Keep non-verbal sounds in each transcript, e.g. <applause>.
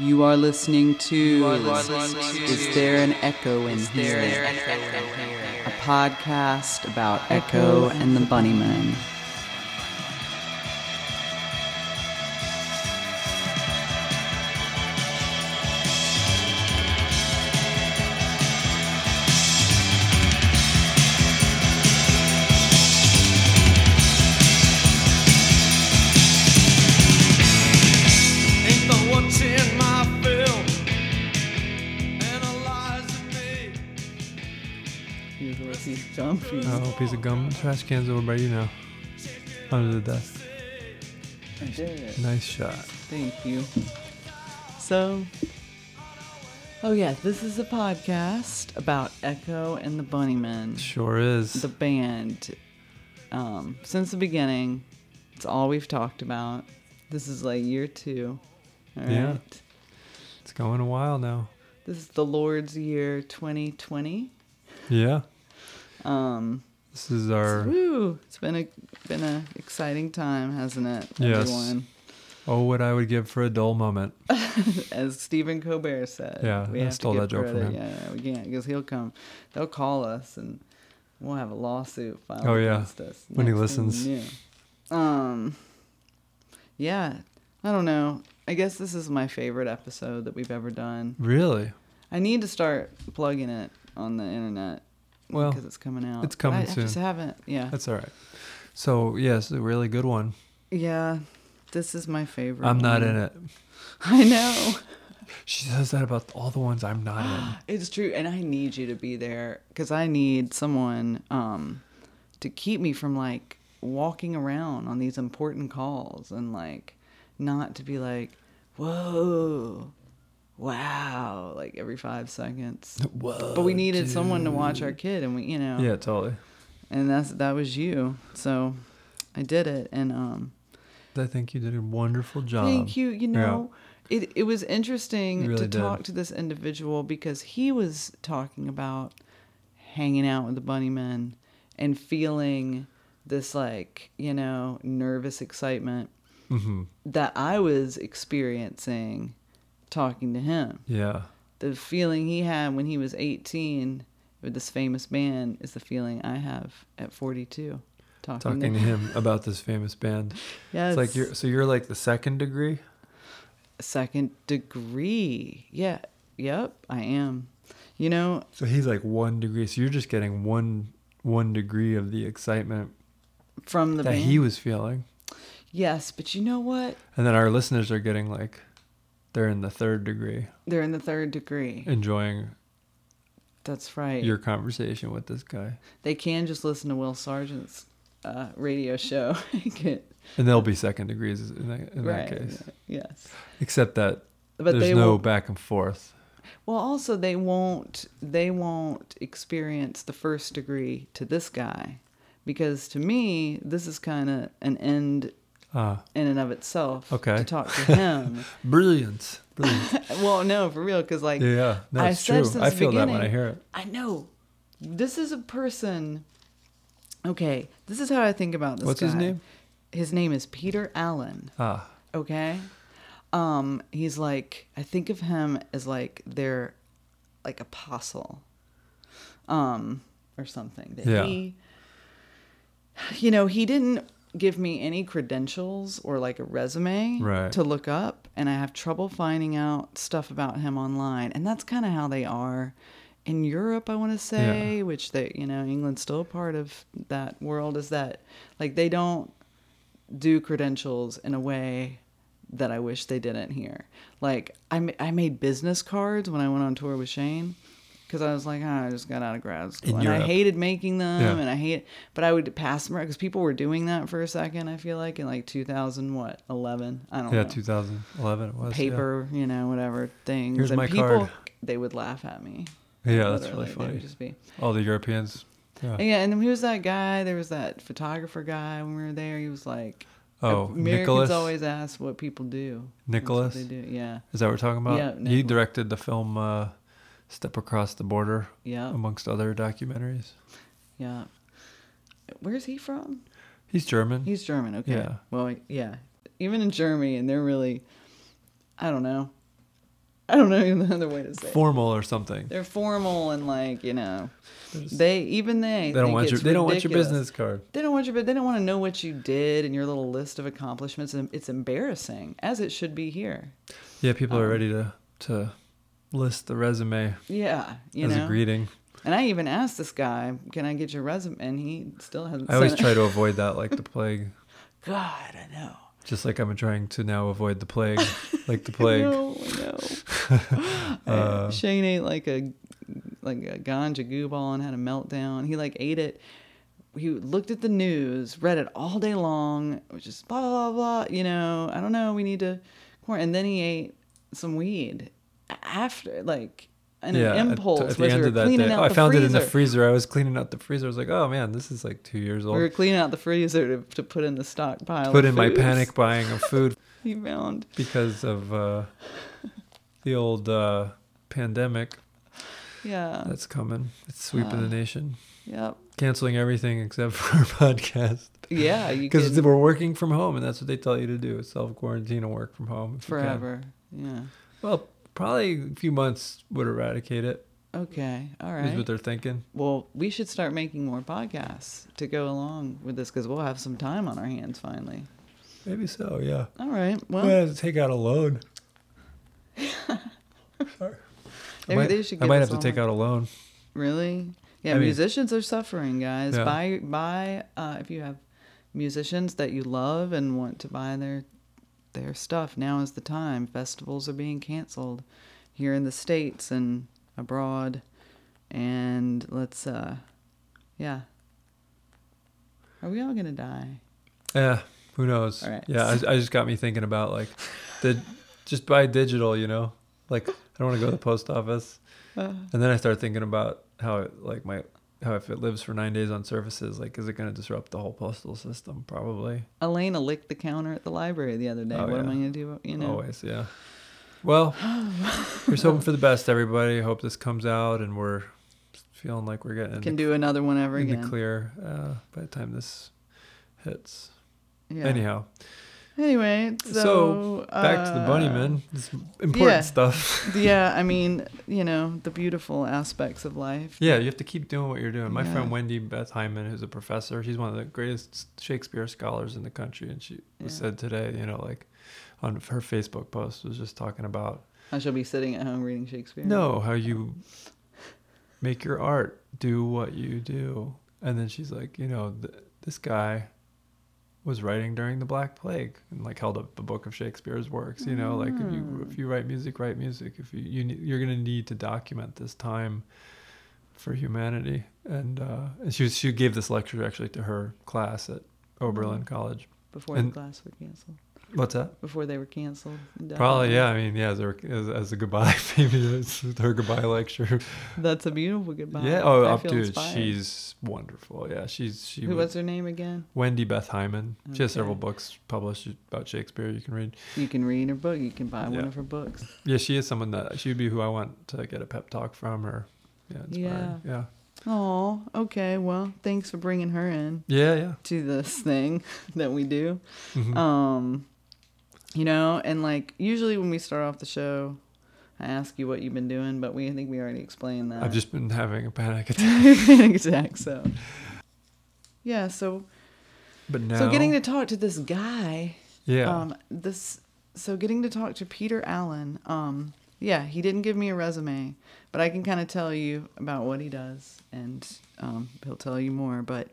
You are listening to Is There an Echo in Here? A podcast about Echo and the Bunnymen. Trash can's over by you now. Under the desk. I did it. Nice shot. Thank you. So, oh yeah, this is a podcast about Echo and the Bunnymen. Sure is. the band um, since the beginning. It's all we've talked about. This is like year two. All right. Yeah. It's going a while now. This is the Lord's year 2020. Yeah. Um, This is our. woo, it's been a been a exciting time, hasn't it? Yes. Everyone, Oh, what I would give for a dull moment. <laughs> as Stephen Colbert said. Yeah, we I have stole to that joke from him. Yeah, we can't because he'll come. They'll call us and we'll have a lawsuit filed Oh, yeah, against us when he next thing we listens. Um, yeah, I don't know. I guess this is my favorite episode that we've ever done. Really? I need to start plugging it on the internet. Well, because it's coming out. it's But coming I, I just haven't. Yeah, That's all right. So, yes, a really good one. yeah. This is my favorite. I'm not one. in it. <laughs> I know. <laughs> She says that about all the ones I'm not in. <gasps> It's true, and I need you to be there because I need someone um, to keep me from like walking around on these important calls and like not to be like, whoa, wow, like every five seconds. Whoa. But we needed someone to watch our kid, and we, you know, Yeah, totally. and that's that was you. So I did it, and um, I think you did a wonderful job. Thank you. You know, it it was interesting really to did. talk to this individual because he was talking about hanging out with the bunnymen and feeling this like you know nervous excitement hmm that I was experiencing talking to him. Yeah. The feeling he had when he was 18 with this famous band is the feeling I have at 42 talking, Talking to him about this famous band. Yes. <laughs> It's like you're so you're like the second degree. second degree. Yeah. Yep, I am. You know, So he's like one degree. So you're just getting one one degree of the excitement from the that band. he was feeling, yes, but you know what? and then our listeners are getting like they're in the third degree, They're in the third degree. enjoying That's right. your conversation with this guy, they can just listen to Will Sergeant's uh, radio show. <laughs> Get- and they'll be second degrees in that, in right. that case. Yes. Except that But there's no won't, back and forth. well also they won't they won't experience the first degree to this guy because to me this is kind of an end Ah, in and of itself Okay. to talk to him. <laughs> brilliant, brilliant. <laughs> well, no, for real cuz like yeah, no, I said true. since I the feel that when I hear it. I know. This is a person. Okay, this is how I think about this. What's his guy. name? His name is Peter Allen. Ah, Okay, um, he's like I think of him as like their like apostle, um, or something. That Yeah. he, you know, he didn't give me any credentials or like a resume Right. to look up, and I have trouble finding out stuff about him online, and that's kind of how they are in Europe. I want to say, which they, you know, England's still a part of that world. Is that like they don't do credentials in a way that I wish they didn't here. Like I, ma- I made business cards when I went on tour with Shane because I was like, "Ah, I just got out of grad school, In and I hated making them, Yeah. and I hate. But I would pass them because people were doing that for a second. I feel like in like 2000, what 11? I don't know. yeah, know. 2011 it was. yeah. Paper, you know, whatever things. Here's and my people, card. They would laugh at me. Yeah, that's really funny. just be. All the Europeans. Yeah. And yeah, and then who was that guy? There was that photographer guy when we were there. He was like, Oh, Americans Nicholas. always ask what people do. Nicholas? they do. Yeah. Is that what we're talking about? Yeah, He directed the film uh, Step Across the Border, Yeah. amongst other documentaries. Yeah. Where's he from? He's German. He's German. Okay. Yeah. Well, yeah. Even in Germany, and they're really, I don't know. I don't know <laughs> even another way to say. it. formal or something. They're formal and like you know, they even they They don't want your they don't want your business card. They don't want your they don't want to know what you did and your little list of accomplishments. And It's embarrassing, as it should be here. Yeah, people Um, are ready to to list the resume Yeah, you as know. a greeting. And I even asked this guy, "Can I get your resume?" And he still hasn't. I always it. try to <laughs> avoid that like the plague. God, I know. Just like I'm trying to now avoid the plague, <laughs> like the plague. I no. <laughs> Uh, Uh, Shane ate like a like a ganja goo ball and had a meltdown. He like ate it. He looked at the news, read it all day long, which is blah blah blah blah. You know, I don't know. We need to, and then he ate some weed after, like an yeah, impulse. at as the we end were of that cleaning day. out Oh, I found it in the freezer. freezer. I was cleaning out the freezer. I was like, oh man, this is like two years old. We were cleaning out the freezer to, to put in the stockpile. Put in my panic buying of food <laughs> He found. because of uh, the old uh, pandemic Yeah. that's coming. It's sweeping Uh, the nation. Yep. Canceling everything except <laughs> for our podcast. Yeah. Because <laughs> we're working from home, and that's what they tell you to do: self quarantine and work from home if you can. forever. Yeah. Well, probably a few months would eradicate it. Okay. All Is what they're thinking. Well, we should start making more podcasts to go along with this because we'll have some time on our hands finally. Maybe so. Yeah. All right. Well, I'm gonna have to take out a loan. <laughs> Sorry. I maybe might, they should. I might have to take out a loan. Really? Yeah. I mean- musicians are suffering, guys. Yeah. Buy buy uh, if you have musicians that you love and want to buy their their stuff. Now is the time. Festivals are being canceled here in the states and abroad, and let's uh, yeah. Are we all gonna die? Yeah. Who knows? All right. Yeah. I, I just got me thinking about like, the just buy digital. You know, like I don't want to go to the post office. Uh, And then I start thinking about how like my how if it lives for nine days on surfaces, like is it going to disrupt the whole postal system? Probably. Elena licked the counter at the library the other day. Oh, what am. I going to do? You know, Always, yeah. Well, here's hoping for the best, everybody. Hope this comes out and we're feeling like we're getting can the, do another one ever in again. the clear uh, by the time this hits. Yeah. Anyhow, Anyway, so, So, back to the uh, bunnyman. This important yeah. stuff. <laughs> yeah, I mean, you know, the beautiful aspects of life. Yeah, you have to keep doing what you're doing. My Yeah. friend Wendy Beth Hyman, who's a professor, she's one of the greatest Shakespeare scholars in the country, and she Yeah. said today, you know, like on her Facebook post, was just talking about I shall be sitting at home reading Shakespeare. no, how you make your art, do what you do, and then she's like, you know, th- this guy was writing during the Black Plague and like held up the book of Shakespeare's works. You know, like if you Mm. if you write music, write music. If you you you're gonna need to document this time for humanity. And uh, and she was, she gave this lecture actually to her class at Oberlin Mm. College. Before And- the class were canceled. What's that? Before they were canceled. Probably yeah. I mean yeah, as a, as, as a goodbye, <laughs> maybe it's her goodbye lecture. That's a beautiful goodbye. Yeah. Oh, I up feel to inspired. she's wonderful. Yeah, she's she. Who was her name again? Wendy Beth Hyman. She has several books published about Shakespeare. You can read. You can read her book. You can buy one of her books. Yeah, she is someone that she would be who I want to get a pep talk from or yeah, inspiring. Yeah. Oh, okay. Well, thanks for bringing her in Yeah, yeah. to this thing <laughs> that we do. Mhm. Um, you know, and like usually when we start off the show, I ask you what you've been doing, but we I think we already explained that. I've just been having a panic <laughs> attack. exact. So, yeah. So, But now so getting to talk to this guy. Yeah. Um, this. So getting to talk to Peter Allen. Um, yeah, he didn't give me a resume, but I can kind of tell you about what he does, and um, he'll tell you more. But,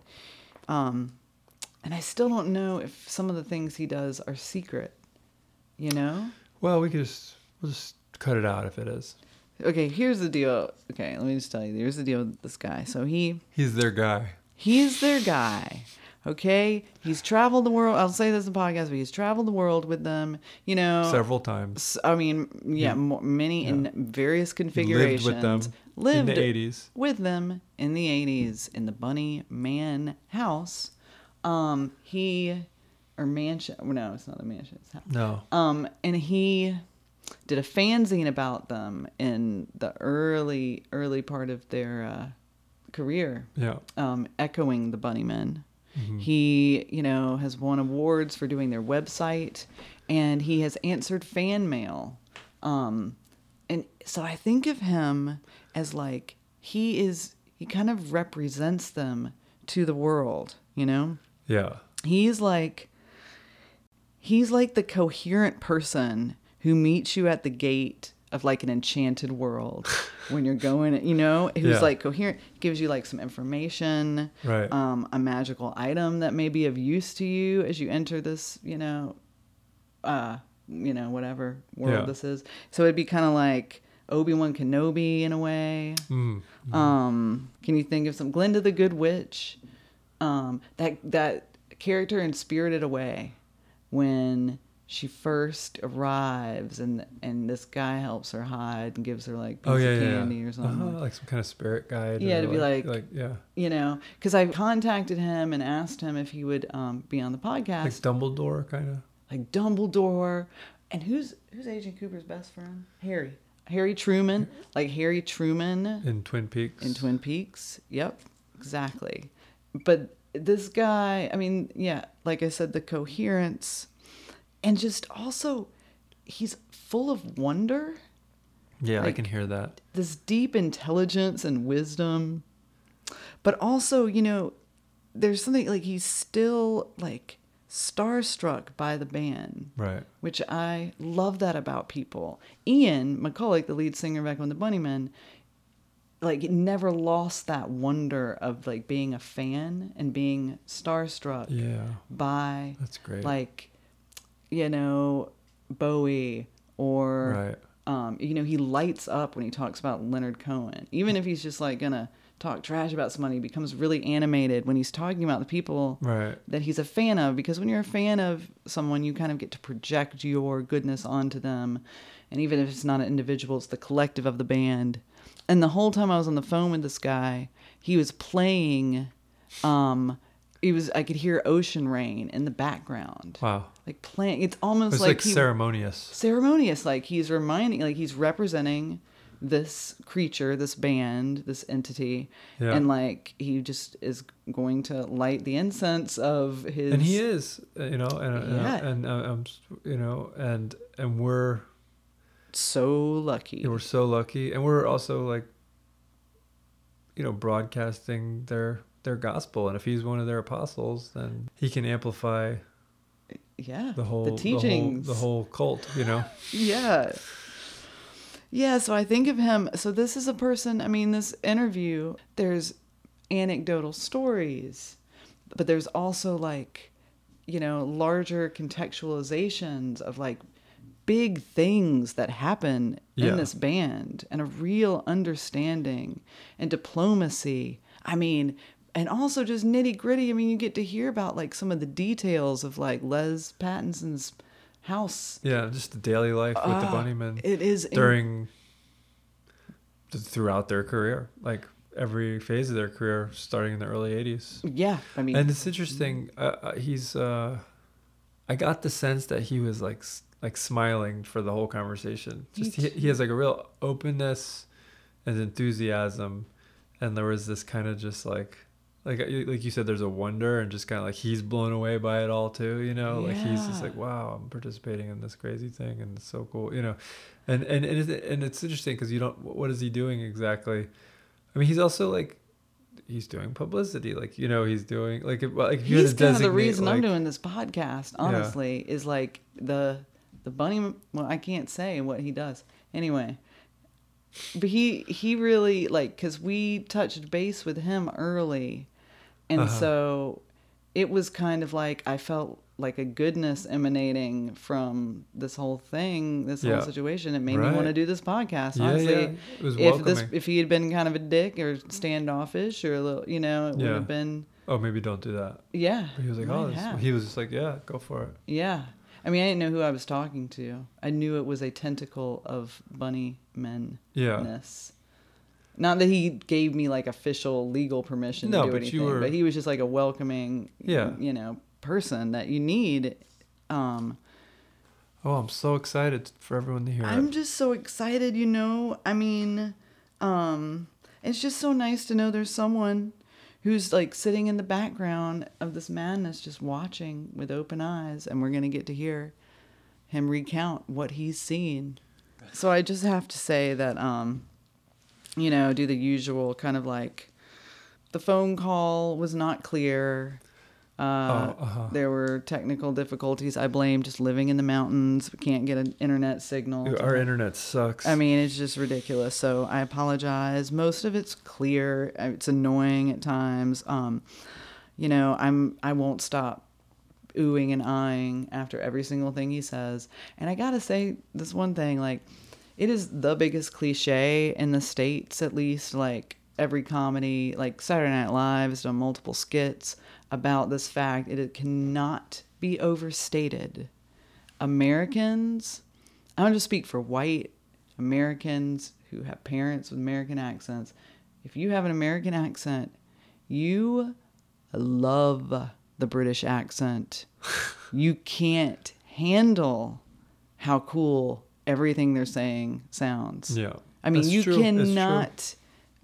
um, and I still don't know if some of the things he does are secret. You know. well, we could just we'll just cut it out if it is. Okay, here's the deal. Okay, let me just tell you. Here's the deal with this guy. So he He's their guy. he's their guy. Okay, he's traveled the world. I'll say this in the podcast, but he's traveled the world with them. You know, Several times. I mean, yeah, Yeah. many in various configurations. Lived configurations. with them Lived in the 80s. with them in the 80s in the Bunny Man house. Um, he or mansion? No, it's not a mansion. It's a house. No. Um, and he did a fanzine about them in the early, early part of their uh, career, Yeah. um, echoing the Bunnymen. Mhm. He, you know, has won awards for doing their website, and he has answered fan mail. Um, and so I think of him as like he is he kind of represents them to the world, you know? Yeah. He's like he's like the coherent person who meets you at the gate of like an enchanted world <laughs> when you're going, you know, who's Yeah. like coherent, gives you like some information, Right. um, a magical item that may be of use to you as you enter this, you know, uh, you know, whatever world Yeah. this is. So it'd be kind of like Obi-Wan Kenobi in a way. Mm. Um, can you think of some Glinda the Good Witch? Um, that that character in Spirited Away, when she first arrives and and this guy helps her hide and gives her like piece Oh yeah, of candy yeah. or something. Uh-huh, like some kind of spirit guide. Yeah, to be like- like yeah, You know, because I contacted him and asked him if he would um, be on the podcast, like Dumbledore kind of. like Dumbledore, and who's who's Agent Cooper's best friend? Harry, Harry Truman, like Harry Truman in Twin Peaks. in Twin Peaks. Yep, exactly. But this guy, I mean, yeah, like I said, the coherence, and just also, he's full of wonder, Yeah, I can hear that. this deep intelligence and wisdom, but also, you know, there's something like he's still like starstruck by the band Right. which I love that about people. Ian McCulloch, the lead singer back on the Bunnymen, like never lost that wonder of like being a fan and being starstruck Yeah, by that's great. like you know Bowie or right. um, you know he lights up when he talks about Leonard Cohen. Even if he's just like gonna talk trash about somebody, he becomes really animated when he's talking about the people Right. that he's a fan of because when you're a fan of someone you kind of get to project your goodness onto them and even if it's not an individual it's the collective of the band and the whole time i was on the phone with this guy he was playing um he was i could hear ocean rain in the background Wow. like playing it's almost It's like, like, he, ceremonious. ceremonious like he's reminding like he's representing this creature this band this entity Yeah. and like he just is going to light the incense of his and he is, uh, you know, and uh, Yeah. and uh, um, you know, and and we're so lucky. Yeah, we're so lucky, and we're also like, you know, broadcasting their their gospel, and if he's one of their apostles, then he can amplify yeah the whole the teachings the whole, the whole cult, you know. <laughs> yeah. Yeah so i think of him so this is a person i mean this interview there's anecdotal stories but there's also like you know larger contextualizations of like big things that happen Yeah. in this band and a real understanding and diplomacy i mean and also just nitty gritty i mean you get to hear about like some of the details of like les pattinson's house Yeah, just the daily life with the Ah, Bunnymen it is during th- throughout their career, like every phase of their career, starting in the early '80s. yeah i mean And it's interesting. Uh, uh, he's. Uh, I got the sense that he was like like smiling for the whole conversation. Just he, he has like a real openness and enthusiasm, and there was this kind of just like. Like, uh, like you said, there's a wonder and just kind of like he's blown away by it all too, you know. Like he's just like, wow, I'm participating in this crazy thing and it's so cool, you know. And and and it's, and it's interesting because you don't. What is he doing exactly? I mean, he's also like he's doing publicity like you know he's doing like well, like he's kind of the reason i'm doing this podcast honestly is like the the bunny well i can't say what he does. Anyway but he he really like because we touched base with him early. And Uh-huh. so it was kind of like i felt like a goodness emanating from this whole thing this Yeah. whole situation. It made me want to do this podcast Yeah, honestly. yeah. If this if he had been kind of a dick or standoffish or a little you know it would have been oh maybe don't do that. Yeah but he was like oh he was just like yeah go for it. Yeah. I mean, I didn't know who I was talking to. I knew it was a tentacle of bunny men yeah. Not that he gave me like official legal permission No, to do but anything, you were- but he was just like a welcoming, Yeah. you know, person that you need. Um, oh i'm so excited for everyone to hear I'm it just so excited, you know. I mean, um, it's just so nice to know there's someone who's like sitting in the background of this madness, just watching with open eyes, and we're gonna get to hear him recount what he's seen. so I just have to say that, um, you know, do the usual kind of like the phone call was not clear. Uh, Oh, uh-huh. There were technical difficulties. I blame just living in the mountains. We can't get an internet signal. Our internet sucks. I mean, it's just ridiculous. So I apologize. Most of it's clear. Uh, It's annoying at times. Um, you know, I'm I won't stop oohing and eyeing after every single thing he says. And I gotta say this one thing, like, it is the biggest cliche in the states, at least. Like every comedy, like Saturday Night Live has done multiple skits about this fact. It cannot be overstated. Americans, I don't just speak for white Americans who have parents with American accents. If you have an American accent, you love the British accent. <laughs> you can't handle how cool everything they're saying sounds. Yeah, I mean, that's you true. cannot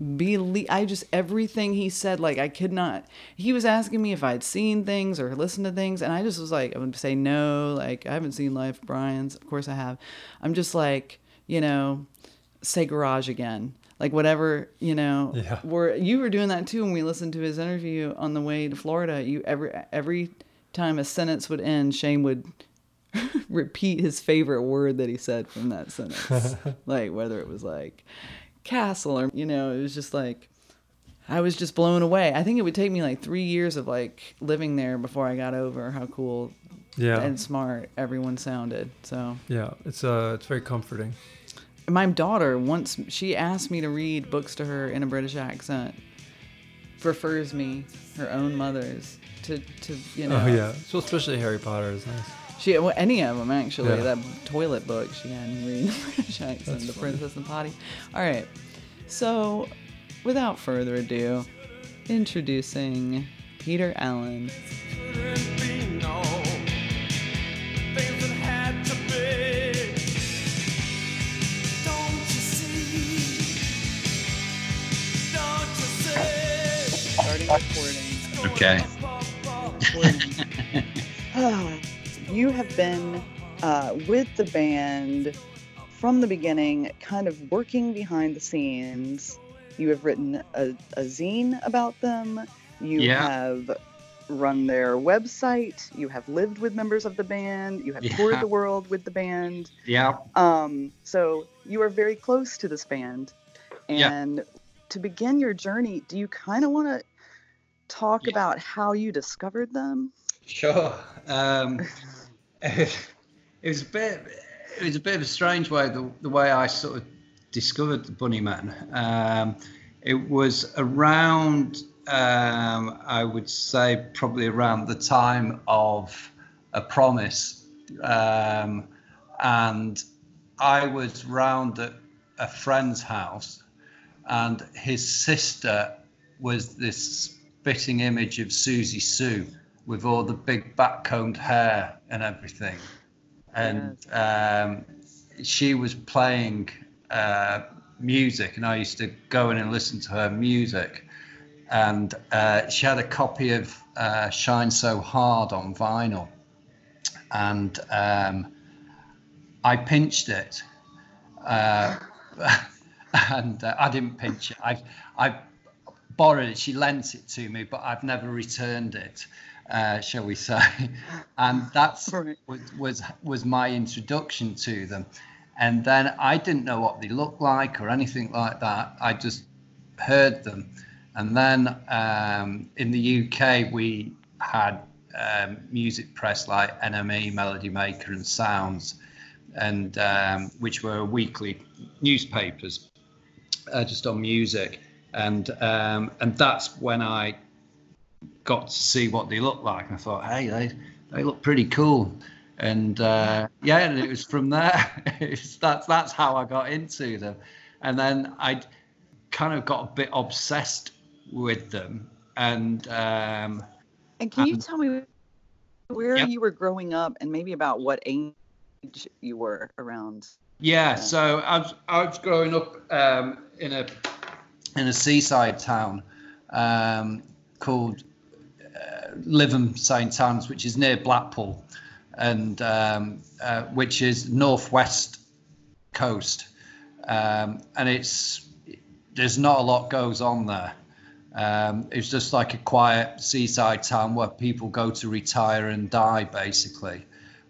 believe. I just everything he said, like I could not. He was asking me if I'd seen things or listened to things, and I just was like, I would say no. Like I haven't seen Life Brian's. Of course I have. I'm just like, you know, say garage again. Like whatever, you know. Yeah. Where you were doing that too when we listened to his interview on the way to Florida. You every every time a sentence would end, Shane would <laughs> repeat his favorite word that he said from that sentence. <laughs> like whether it was like castle or you know, it was just like I was just blown away. I think it would take me like three years of like living there before I got over how cool Yeah, and smart everyone sounded. So yeah. It's uh, it's very comforting. my daughter once she asked me to read books to her in a British accent. Prefers me her own mother's to to you know Oh yeah. So especially Harry Potter is nice. She well, any of them actually. Yeah. That toilet book she had me reading <laughs> the British accent, The Princess and Potty. All right, so without further ado, introducing Peter Allen. couldn't be no things that had to be. Don't you see? Don't you see? Starting recording. Okay. <laughs> Oh, you have been uh, with the band from the beginning, kind of working behind the scenes. You have written a, a zine about them. You Yeah. have run their website. You have lived with members of the band. You have toured the world with the band. Yeah. Um, so you are very close to this band. Yeah. And to begin your journey, do you kind of want to talk Yeah. about how you discovered them? Sure. Um, it was a bit. It was a bit of a strange way the, the way I sort of discovered the Bunnymen. Um, it was around. Um, I would say probably around the time of a promise, um, and I was round at a friend's house, and his sister was this spitting image of Siouxsie Sioux with all the big backcombed hair and everything. And um, she was playing uh, music, and I used to go in and listen to her music. And uh, she had a copy of uh, Shine So Hard on vinyl. And um, I pinched it. Uh, <laughs> and uh, I didn't pinch it. I, I borrowed it. She lent it to me, but I've never returned it, uh, shall we say? <laughs> And that's Right. was, was was my introduction to them. And then I didn't know what they looked like or anything like that. I just heard them. And then um, in the UK, we had um, music press like NME, Melody Maker, and Sounds, and um, which were weekly newspapers uh, just on music, and um, and that's when I got to see what they looked like. And I thought, hey, they they look pretty cool, and uh, yeah, and it was from there. <laughs> it's, that's that's how I got into them, and then I kind of got a bit obsessed with them, and um, And can you tell me where yep. you were growing up and maybe about what age you were around? Yeah, so I was I was growing up um, in a in a seaside town um, called Lytham St Anne's, which is near Blackpool, and um, uh, which is northwest coast, um, and it's there's not a lot goes on there. Um, it's just like a quiet seaside town where people go to retire and die, basically.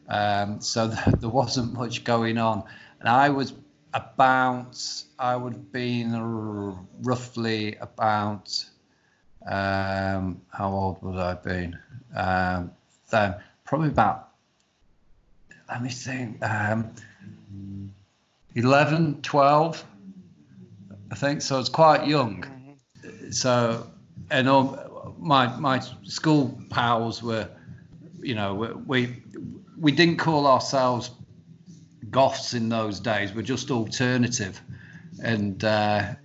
Um, so th- <laughs> there wasn't much going on, and I was about I would have been r- roughly about um, how old would I have been um, then? Probably about let me think um, 11, 12, I think. So I was quite young. So and all my my school pals were, you know, we we didn't call ourselves goths in those days. We're just alternative, and uh,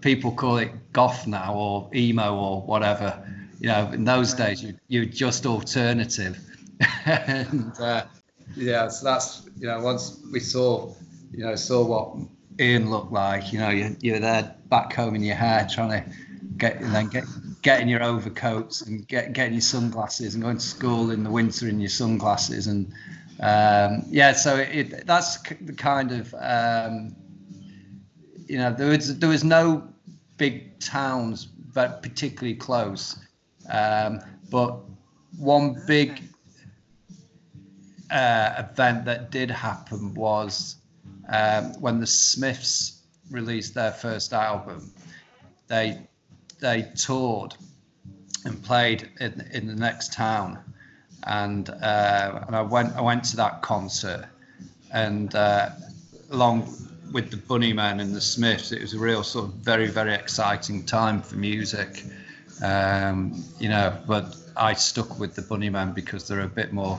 people call it goth now or emo or whatever. You know, in those days you you're just alternative, <laughs> and uh, yeah, so that's you know once we saw you know saw what Ian looked like. You know, you you're there back combing your hair, trying to get and then get getting your overcoats and get getting your sunglasses and going to school in the winter in your sunglasses and um, yeah, so it, that's the kind of um, you know there was there was no big towns but particularly close, um, but one big uh, event that did happen was um, when the Smiths released their first album. They they toured and played in, in the next town, and uh, and I went I went to that concert, and uh, along with the Bunnymen and the Smiths, it was a real sort of very very exciting time for music, um, you know. But I stuck with the Bunnymen because they're a bit more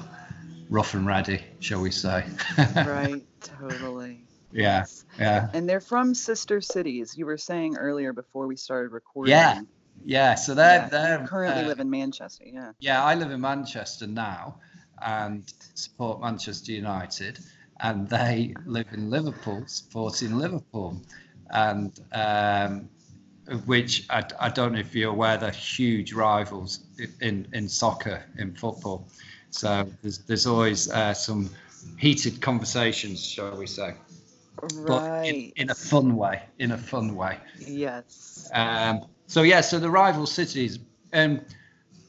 rough and ready, shall we say? <laughs> right, totally. yeah, yeah. And they're from sister cities. You were saying earlier before we started recording. Yeah, Yeah, so they're Yeah, they're currently uh, live in Manchester. Yeah. Yeah, I live in Manchester now and support Manchester United, and they live in Liverpool, supporting Liverpool, and um, which I, I don't know if you're aware they're huge rivals in in soccer in football. So there's there's always uh, some heated conversations, shall we say, but in, in a fun way. In a fun way. yes. Um, so yeah, so the rival cities, um,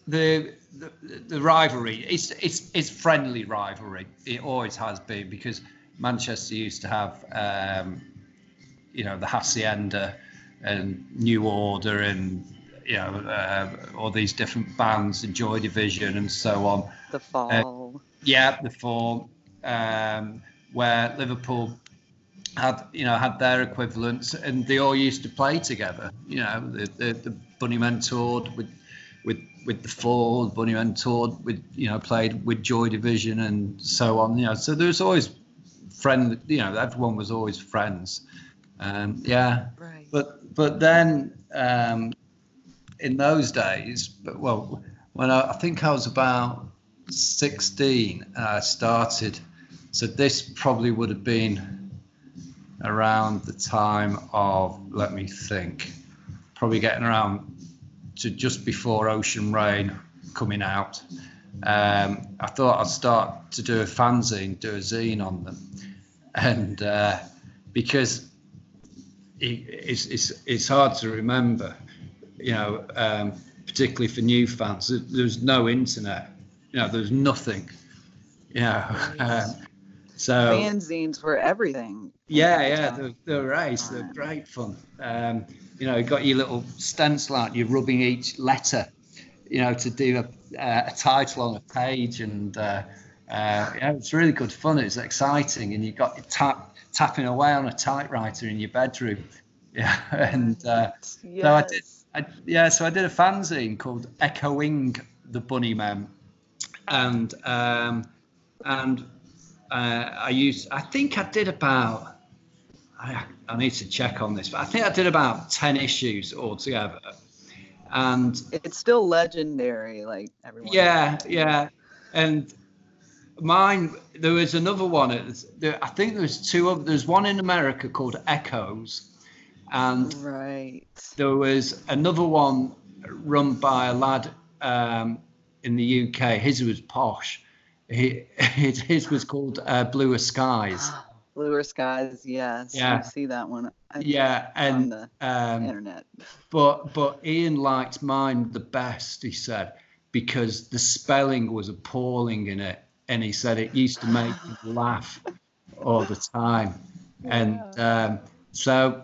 the, the the rivalry, it's it's it's friendly rivalry. It always has been because Manchester used to have, um, you know, the Hacienda and New Order and you know uh, all these different bands, and Joy Division and so on. The fall. Yeah, the Fall, um, where Liverpool had you know had their equivalents, and they all used to play together. You know, the the, the Bunnymen toured with with the Fall, the Bunnymen toured with you know played with Joy Division and so on. You know, so there was always friend. You know, everyone was always friends. Um, yeah, right. but but then um, in those days, but well, when I, I think I was about sixteen, I started. So this probably would have been around the time of let me think, probably getting around to just before Ocean Rain coming out. Um, I thought I'd start to do a fanzine, do a zine on them, and uh, because it- it's, it's, it's hard to remember, you know, um, particularly for new fans. There- There's no internet, you know, there's nothing, you know. <laughs> Um, so Fanzines were everything. yeah, yeah, they're, they're race. They're great fun. Um, you know, you got your little stencil out, you're rubbing each letter, you know, to do a, uh, a title on a page, and uh, uh, yeah, it's really good fun. It's exciting, and you've got your tap tapping away on a typewriter in your bedroom. <laughs> Yeah, and uh, Yes. so I did. I, yeah, so I did a fanzine called Echoing the Bunnymen, and um, and uh, I used. I think I did about. I, I need to check on this, but I think I did about ten issues altogether, and It's still legendary. Like everyone. yeah, yeah, and mine. There was another one. There, I think there's two of. There's one in America called Echoes, and Right. there was another one run by a lad um, in the UK. His was posh. He, <laughs> his, his was called uh, Bluer Skies. <gasps> <laughs> Bluer skies, yes. Yeah. I see that one. I- Yeah, on and the um, internet. but but Ian liked mine the best. He said because the spelling was appalling in it, and he said it used to make him <laughs> laugh all the time, and um, so.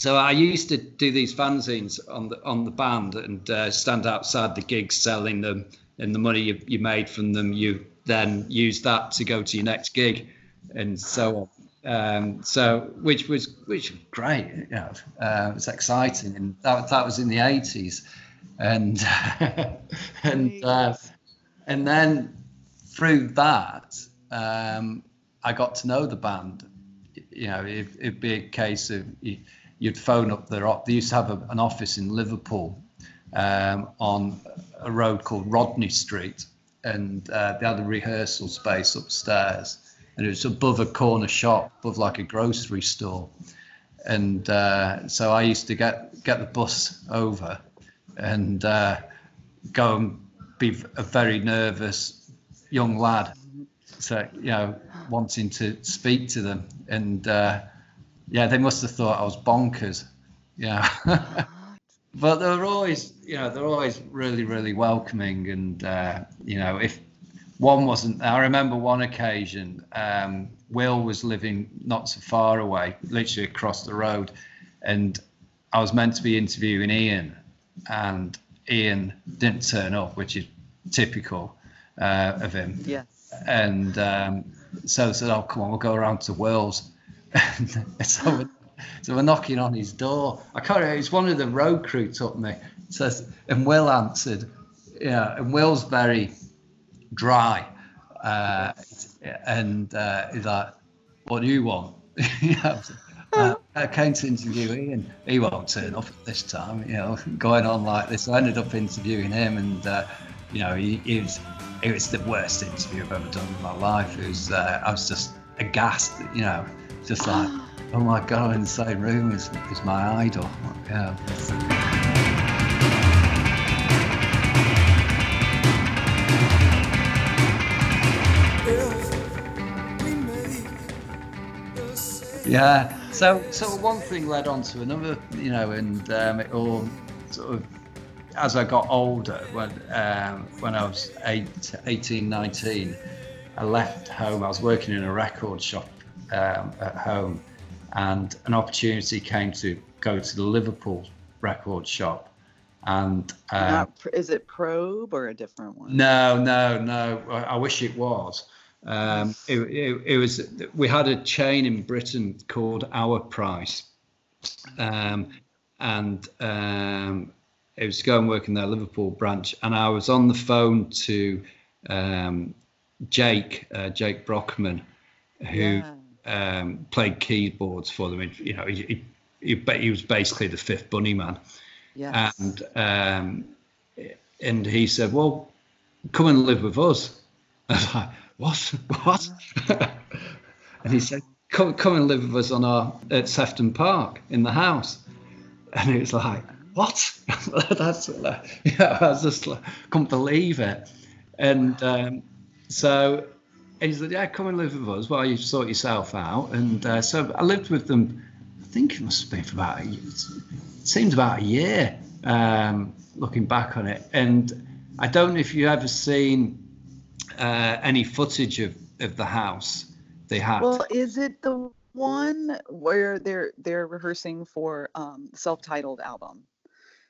So I used to do these fanzines on the on the band and uh, stand outside the gigs selling them, and the money you, you made from them, you then use that to go to your next gig, and so on. Um, so which was which was great, you know, uh, it was exciting, and that that was in the eighties, and <laughs> and uh, and then through that, um, I got to know the band. You know, it, it'd be a case of you, you'd phone up their op. They used to have a, an office in Liverpool um, on a road called Rodney Street, and uh, they had a rehearsal space upstairs, and it was above a corner shop, above like a grocery store. And uh, so I used to get get the bus over, and uh, go and be a very nervous young lad. So you know wanting to speak to them. And uh, yeah they must have thought i was bonkers yeah <laughs> but they're always you know they're always really really welcoming. And uh, you know if one wasn't i remember one occasion um, will was living not so far away literally across the road and i was meant to be interviewing ian and ian didn't turn up which is typical uh, of him Yes. and um, so I said, "Oh, come on, we'll go around to Will's." and <laughs> so, we're, so we're knocking on his door. I can't remember. It's one of the road crew took me. Says, and Will answered. Yeah, and Will's very dry, uh, and uh, he's like, "What do you want?" <laughs> uh, I came to interview Ian. He won't turn up at this time. You know, <laughs> going on like this. I ended up interviewing him, and uh, you know, he, he was it was the worst interview I've ever done in my life. It was uh, I was just aghast, you know, just like, <gasps> oh my god, I'm in the same room as, as my idol. Yeah. Yeah. So so one thing led on to another, you know, and um, it all sort of as I got older, when um, when I was eight, 18, 19, I left home. I was working in a record shop um, at home, and an opportunity came to go to the Liverpool record shop, and um, Not is it Probe or a different one? no, no, no. I I wish it was. Um, it, it, it was. We had a chain in Britain called Our Price, um, and um, it was to go and work in their Liverpool branch. And I was on the phone to um, Jake, uh, Jake Brockman, who Yeah. um, played keyboards for them. You know, he, he, he, was basically the fifth bunny man Yes. and um, and he said, "Well, come and live with us." <laughs> I was like, "What? <laughs> What?" and he said, "Come, come and live with us on our at Sefton Park in the house." And it was like, "What?" <laughs> That's <laughs> yeah. I was just like, couldn't believe it. And um, so he said, "Yeah, come and live with us while you sort yourself out." And uh, so I lived with them. I think it must have been for about a year. It seemed about a year. Um, looking back on it, and I don't know if you ever seen uh, any footage of, of the house they had. Well, is it the one where they're they're rehearsing for um self-titled album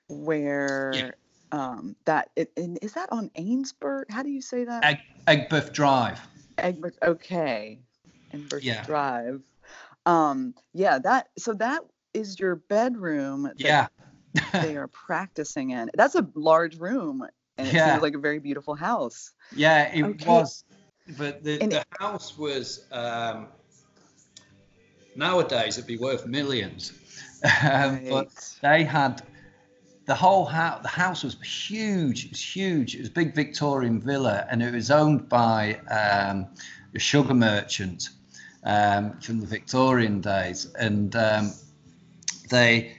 where um that it, and is that on Ainsburg? How do you say that? Egg, Egbert Drive. Egbert, okay. Egbert Yeah. Drive. Um yeah, that so that is your bedroom that Yeah. <laughs> they are practicing in. That's a large room and it Yeah. seems like a very beautiful house. Yeah, it Okay. was. But the, And the house was um, nowadays it'd be worth millions. Um, But they had the whole house. The house was huge. It was huge. It was a big Victorian villa, and it was owned by um, a sugar merchant um, from the Victorian days. And um, they,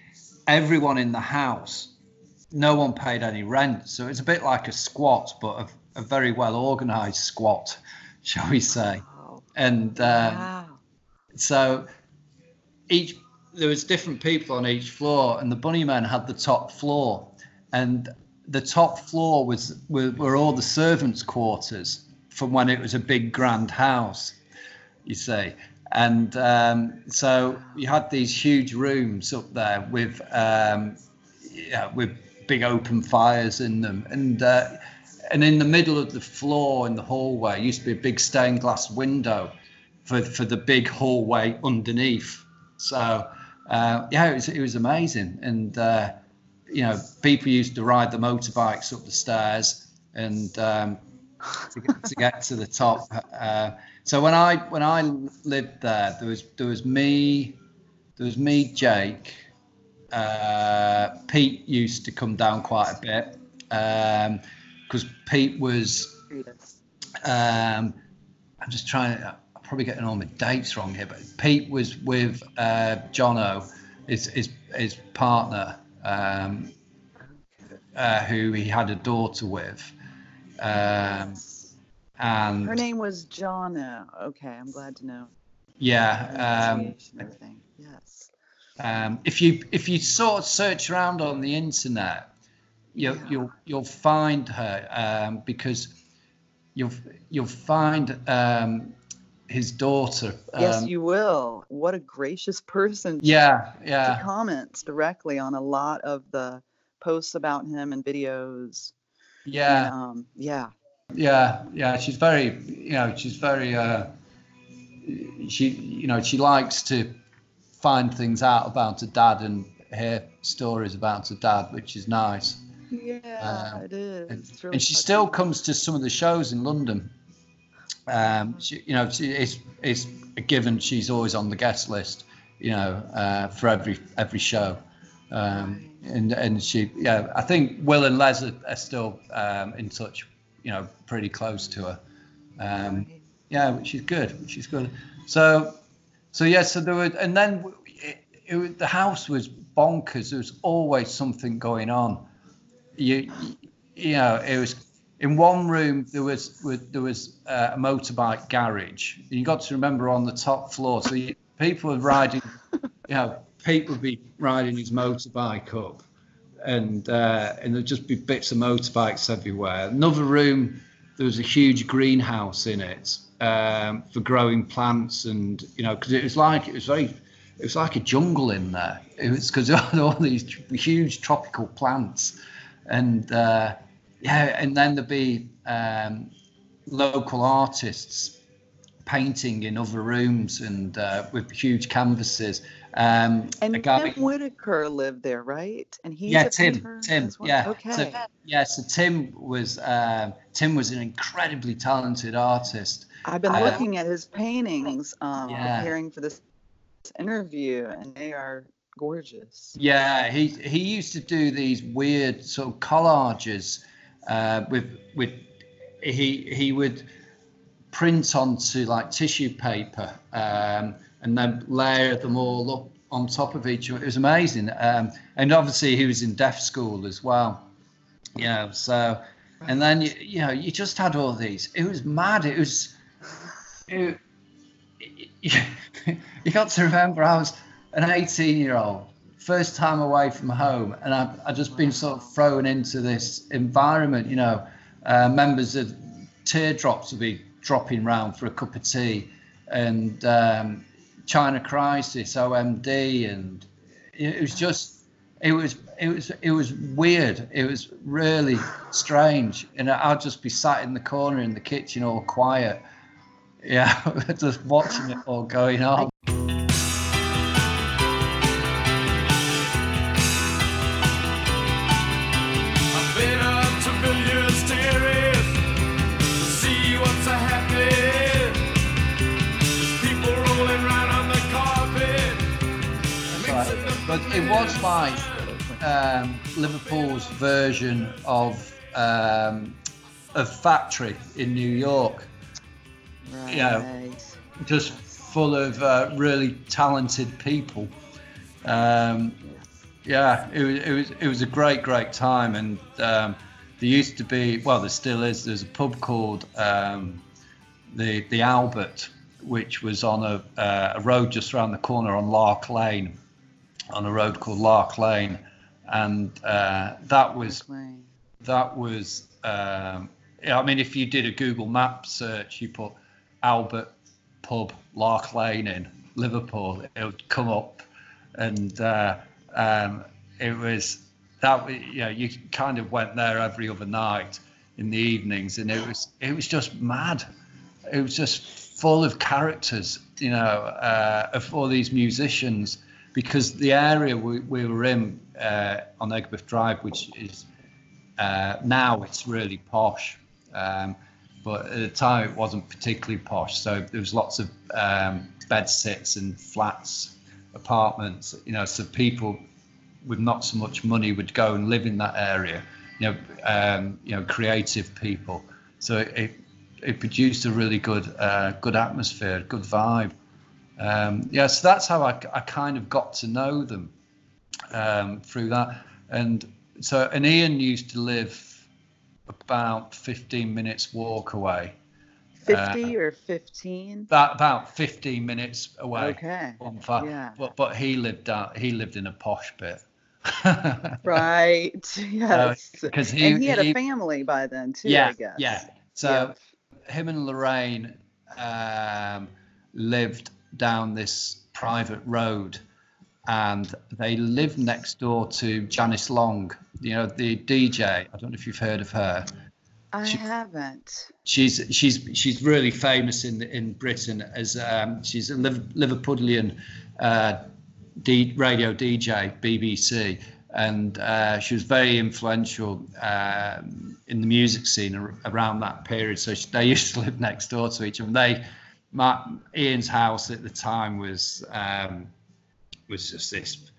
everyone in the house, no one paid any rent. So it's a bit like a squat, but a, a very well organised squat, <laughs> shall we say? Wow. And um, wow. so each there was different people on each floor, and the Bunnymen had the top floor, and the top floor was were, were all the servants' quarters from when it was a big grand house, you see. And um, so you had these huge rooms up there with um, yeah, with big open fires in them, and uh, and in the middle of the floor in the hallway used to be a big stained glass window for for the big hallway underneath. So uh, yeah, it was it was amazing, and uh, you know people used to ride the motorbikes up the stairs and um, to, get, to get to the top. Uh, so when I when I lived there, there was there was me, there was me, Jake. Uh, Pete used to come down quite a bit because Pete was. Um, I'm just trying. I'm probably getting all my dates wrong here, but Pete was with uh, Jono, his his his partner, um, uh, who he had a daughter with. Um, and Her name was Jonna. Okay, I'm glad to know. yeah, um, everything. Yes. Um, if you if you sort of search around on the internet, you'll Yeah. you'll you'll find her um, because you'll you'll find um, his daughter. Um, yes, you will. What a gracious person. Yeah, She yeah, comments directly on a lot of the posts about him and videos. yeah. And, um, yeah. Yeah, yeah, she's very, you know, she's very, uh, she, you know, she likes to find things out about her dad and hear stories about her dad, which is nice. Yeah, Um, it is. And, really and she touching. still comes to some of the shows in London. Um, she, you know, she, it's it's a given. She's always on the guest list, you know, uh, for every every show. Um, and and she, yeah, I think Will and Les are, are still um, in touch, you know, pretty close to her. Um, yeah, which is good. Which is good. So, so yeah. So there were, and then it, it, the house was bonkers. There was always something going on. You, you know, it was in one room. There was there was uh, a motorbike garage. You got to remember on the top floor. So you, people were riding. You know, Pete would be riding his motorbike up, and uh, and there'd just be bits of motorbikes everywhere. Another room, there was a huge greenhouse in it um, for growing plants, and you know, because it was like it was very, it was like a jungle in there. It was because <laughs> all these huge tropical plants, and uh, yeah, and then there'd be um, local artists painting in other rooms and uh, with huge canvases. Um, And Tim Whitaker lived there, right? And he's yeah, a Tim, Tim, well? yeah. Okay. So, yeah, so Tim was um, Tim was an incredibly talented artist. I've been uh, looking at his paintings, um, Yeah. preparing for this interview, and they are gorgeous. Yeah, he he used to do these weird sort of collages uh, with with he he would print onto like tissue paper um, and then layer them all up on top of each other. It was amazing, um, and obviously he was in deaf school as well. You know, so and then you you know you just had all these. It was mad. It was. <laughs> You got to remember I was an 18 year old, first time away from home, and I've, I've just been sort of thrown into this environment. You know, uh, members of Teardrops will be dropping round for a cup of tea, and um, China Crisis, OMD, and it was just. It was it was it was weird. It was really strange, and I'd just be sat in the corner in the kitchen, all quiet, yeah, <laughs> just watching it all going on. I've been up to billiards terrace to see what's a happening. There's people rolling around on the carpet. mixing the But it was like um, Liverpool's version of um, of Factory in New York, Right. Yeah. just full of uh, really talented people. Um, yeah, it was, it was it was a great great time, and um, there used to be well, there still is. There's a pub called um, the the Albert, which was on a, uh, a road just around the corner on Lark Lane, on a road called Lark Lane, and uh, that was that was um, yeah, I mean if you did a Google map search you put Albert pub Lark Lane in Liverpool. It would come up and uh, um, it was that you know you kind of went there every other night in the evenings and it was it was just mad. It was just full of characters you know uh, of all these musicians because the area we, we were in uh, on Aigburth Drive which is uh, now it's really posh, um, but at the time it wasn't particularly posh. So there was lots of um, bed sits and flats, apartments. You know, so people with not so much money would go and live in that area. You know, um, you know, creative people. So it it produced a really good uh, good atmosphere, good vibe. Um, yeah, so that's how I, I kind of got to know them um, through that. And so, and Ian used to live about 15 minutes walk away. Uh, 50 or 15? That about 15 minutes away. Okay. Yeah. But but he lived out He lived in a posh bit. <laughs> Right. <laughs> Yes. because he- and he had he- a family by then too, yeah, I guess. yeah. So him and Lorraine um, lived down this private road, and they lived next door to Janice Long. You know the DJ. I don't know if you've heard of her. I She- haven't. She's she's she's really famous in in Britain as um, she's a Liv- Liverpudlian uh, D, radio DJ BBC, and uh, she was very influential um, in the music scene ar- around that period. So she, they <laughs> used to live next door to each other. They, my, Ian's house at the time was um, was just this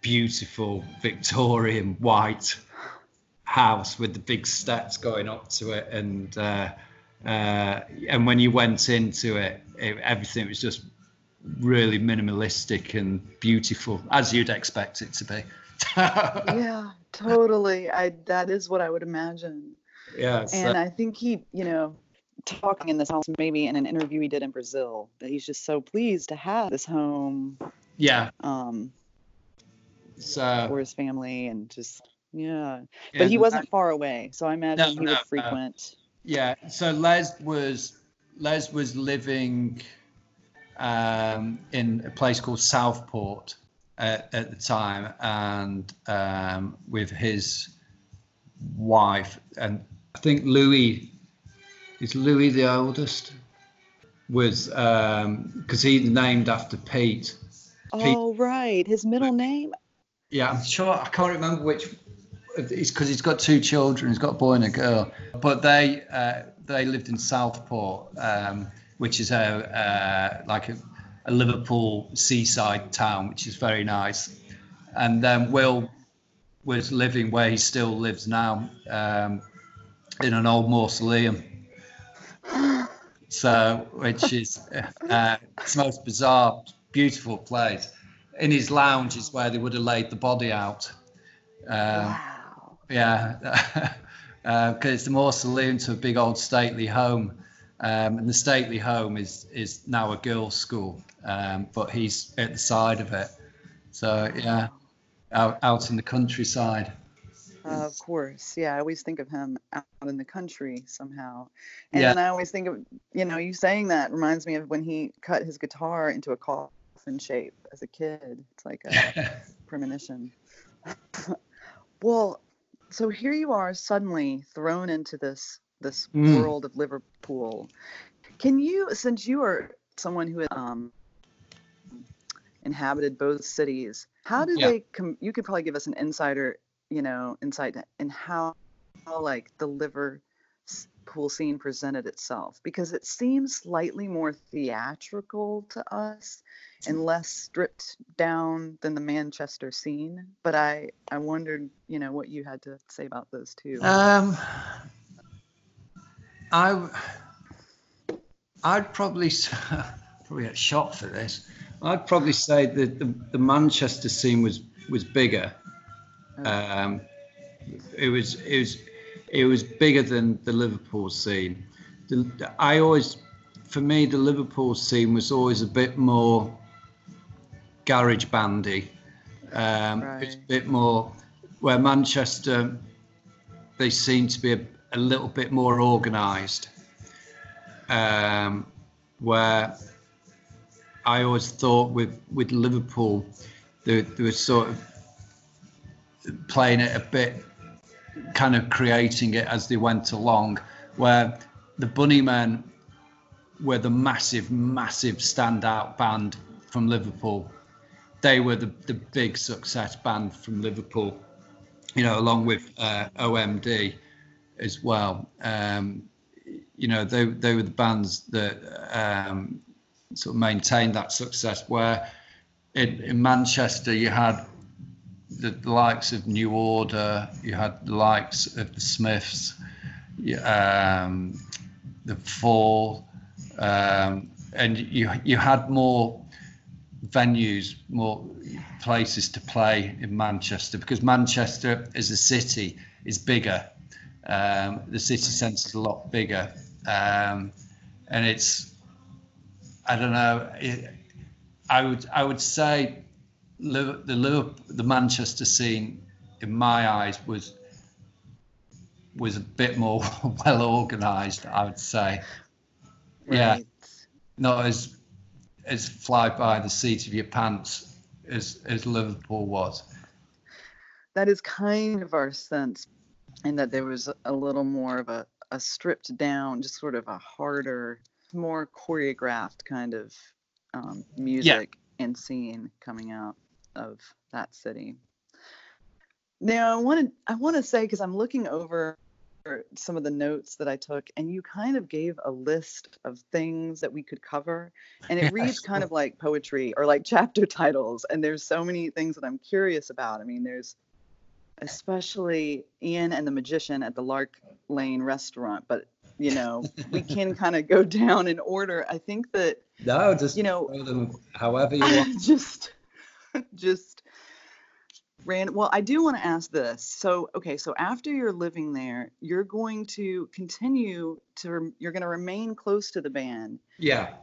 beautiful Victorian white house with the big steps going up to it and uh, uh, and when you went into it, it everything was just really minimalistic and beautiful as you'd expect it to be <laughs> yeah, totally. I that is what I would imagine. yeah so- And I think he, you know, talking in this house maybe in an interview he did in Brazil that he's just so pleased to have this home yeah um so for his family and just yeah. yeah, But he wasn't far away, so I imagine No, he no, would frequent. Yeah, so Les was Les was living um, in a place called Southport at, at the time, and um, with his wife, and I think Louis is Louis the oldest was because he's named after Pete. Pete- Oh right, his middle name. Yeah, I'm sure I can't remember which. It's because he's got two children. He's got a boy and a girl. But they uh, they lived in Southport, um, which is a uh, like a, a Liverpool seaside town, which is very nice. And then Will was living where he still lives now, um, in an old mausoleum. So, which is uh, it's most bizarre, beautiful place. In his lounge is where they would have laid the body out. Um, wow. yeah, <laughs> because it's the mausoleum to a big old stately home, um, and the stately home is is now a girls' school, um, but he's at the side of it. So yeah, out out in the countryside. Of course. Yeah, I always think of him out in the country somehow. And Yeah. I always think of, you know, you saying that reminds me of when he cut his guitar into a coffin shape as a kid. It's like a <laughs> premonition. <laughs> well, so here you are suddenly thrown into this this Mm. world of Liverpool. Can you since you are someone who um inhabited both cities, how do Yeah. they com- you could probably give us an insider, you know, insight in how, how like the Liverpool scene presented itself because it seems slightly more theatrical to us and less stripped down than the Manchester scene. But I I wondered, you know, what you had to say about those two. Um, I, I'd probably <laughs> probably get shot for this. I'd probably say that the, the Manchester scene was was bigger. Um, it was it was it was bigger than the Liverpool scene. The, I always for me, the Liverpool scene was always a bit more garage bandy. Um, It's a bit more where Manchester, they seem to be a, a little bit more organised. Um, where I always thought with with Liverpool, there, they were sort of playing it a bit, kind of creating it as they went along. Where the Bunnymen were the massive, massive standout band from Liverpool. They were the, the big success band from Liverpool, you know, along with uh, OMD as well. Um, you know, they, they were the bands that um, sort of maintained that success. Where in, in Manchester, you had the, the likes of New Order, you had the likes of the Smiths, um, the Fall, um, and you you had more venues, more places to play in Manchester because Manchester as a city is bigger. Um, the city centre is a lot bigger, um, and it's I don't know. It, I would I would say the Liverpool, the Manchester scene, in my eyes, was was a bit more <laughs> well organised. I would say, yeah, Right. not as as fly by the seat of your pants as as Liverpool was. that is kind of our sense in that there was a little more of a, a stripped down just sort of a harder more choreographed kind of um, music and scene coming out of that city now i want to i want to say because i'm looking over some of the notes that i took and you kind of gave a list of things that we could cover and it reads kind of like poetry or like <laughs> chapter titles and there's so many things that i'm curious about i mean there's especially Ian and the magician at the Lark Lane restaurant. But you know, we <laughs> can kind of go down in order. I think that No, just You know- however you <laughs> want. just, <laughs> just ran. Well, I do want to ask this. So, okay, so after you're living there, you're going to continue to. You're going to remain close to the band. yeah,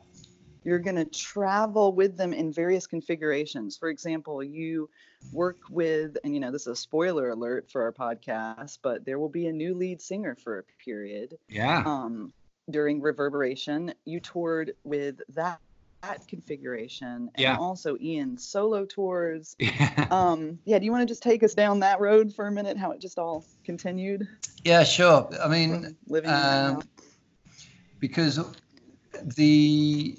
you're going to travel with them in various configurations. For example, you work with, and you know, this is a spoiler alert for our podcast, but there will be a new lead singer for a period. yeah, Um, during Reverberation, you toured with that, that configuration and Yeah. also Ian's solo tours. <laughs> yeah. Um, yeah, do you want to just take us down that road for a minute, how it just all continued? yeah, sure. I mean, living um, because the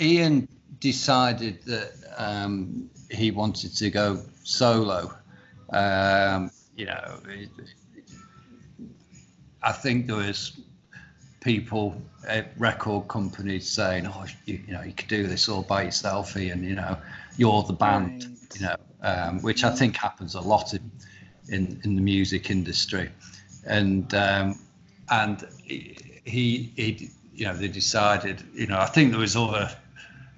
Ian decided that um, he wanted to go solo. Um, you know, I think there was people at record companies saying, "Oh, you, you know, you could do this all by yourself, and You know, you're the band." Right. You know, um, which I think happens a lot in in, in the music industry, and um, and he, he you know they decided you know I think there was other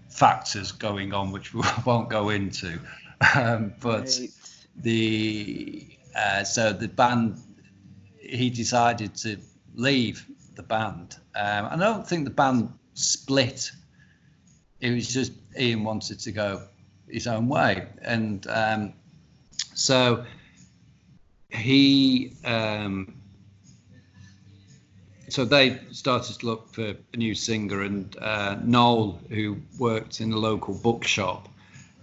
factors going on which we <laughs> won't go into, um, but Right. the uh, so the band he decided to leave the band. Um, I don't think the band split. It was just Ian wanted to go his own way, and um, so he. Um, so they started to look for a new singer, and uh, Noel, who worked in a local bookshop,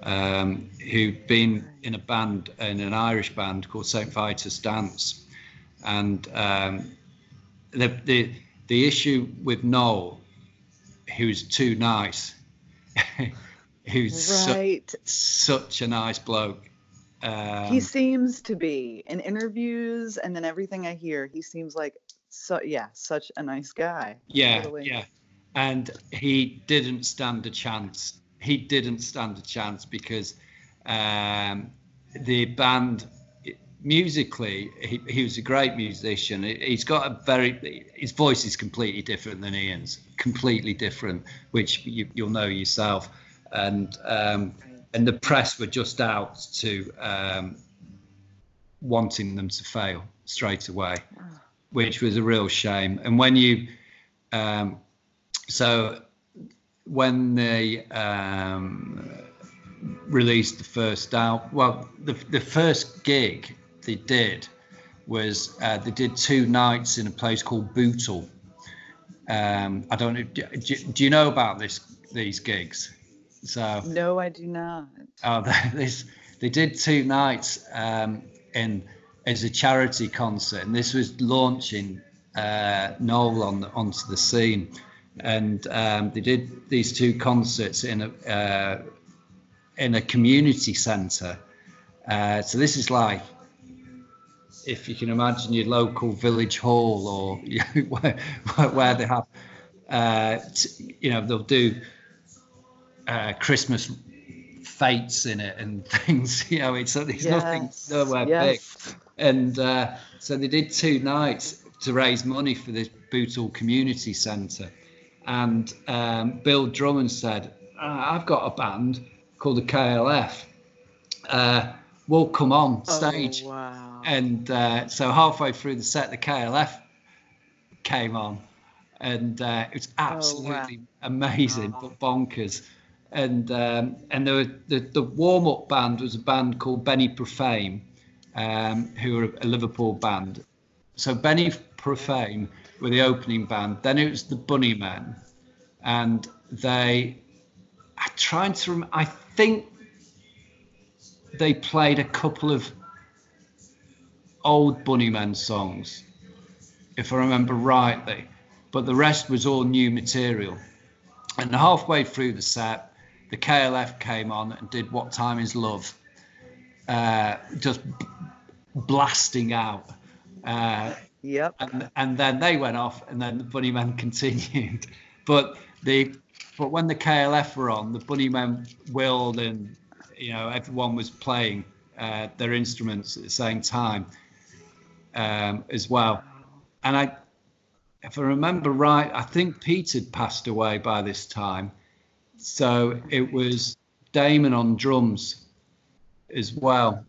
um, who'd been in a band in an Irish band called St Vitus Dance, and um, the the the issue with Noel, who's too nice, <laughs> who's su- such a nice bloke. Um, he seems to be in interviews and then everything I hear, he seems like so yeah, such a nice guy. Yeah, Totally. yeah. And he didn't stand a chance. He didn't stand a chance because um, the band, musically, he, he was a great musician. He- He's got a very, his voice is completely different than Ian's, completely different, which you, you'll know yourself. And um, and the press were just out to um, wanting them to fail straight away which was a real shame. And when you, um, so when they um, released the first out, well, the the first gig they did was uh, they did two nights in a place called Bootle. Um, I don't know. Do, do, you know about this these gigs? So No, I do not. Oh, <laughs> this they did two nights um, in as a charity concert, and this was launching uh, Noel on the, onto the scene, and um, they did these two concerts in a uh, in a community centre. Uh, so this is like if you can imagine your local village hall or <laughs> where, where they have uh, t- you know they'll do uh, Christmas fetes in it and <laughs> things. You know, it's, it's nothing nowhere yes. big. And uh, so they did two nights to raise money for this Bootle Community Centre. And um, Bill Drummond said, "Ah, I've got a band called the KLF. Uh, we'll come on stage. Oh, wow. And uh, so halfway through the set, the KLF came on, and uh, it was absolutely amazing, but bonkers. And um, and there were, the the warm up band was a band called Benny Profane, um, who were a Liverpool band. So Benny Profane were the opening band. Then it was the Bunnymen, and they. I'm trying to. Rem- I think they played a couple of old Bunnymen songs, if I remember rightly, but the rest was all new material. And halfway through the set, the KLF came on and did What Time Is Love, uh, just b- blasting out. Uh, Yep. and, and then they went off, and then the Bunnymen <laughs> continued. But the but when the KLF were on, the Bunnymen willed, and you know everyone was playing uh, their instruments at the same time um, as well. And I, if I remember right, I think Pete had passed away by this time, so it was Damon on drums as well.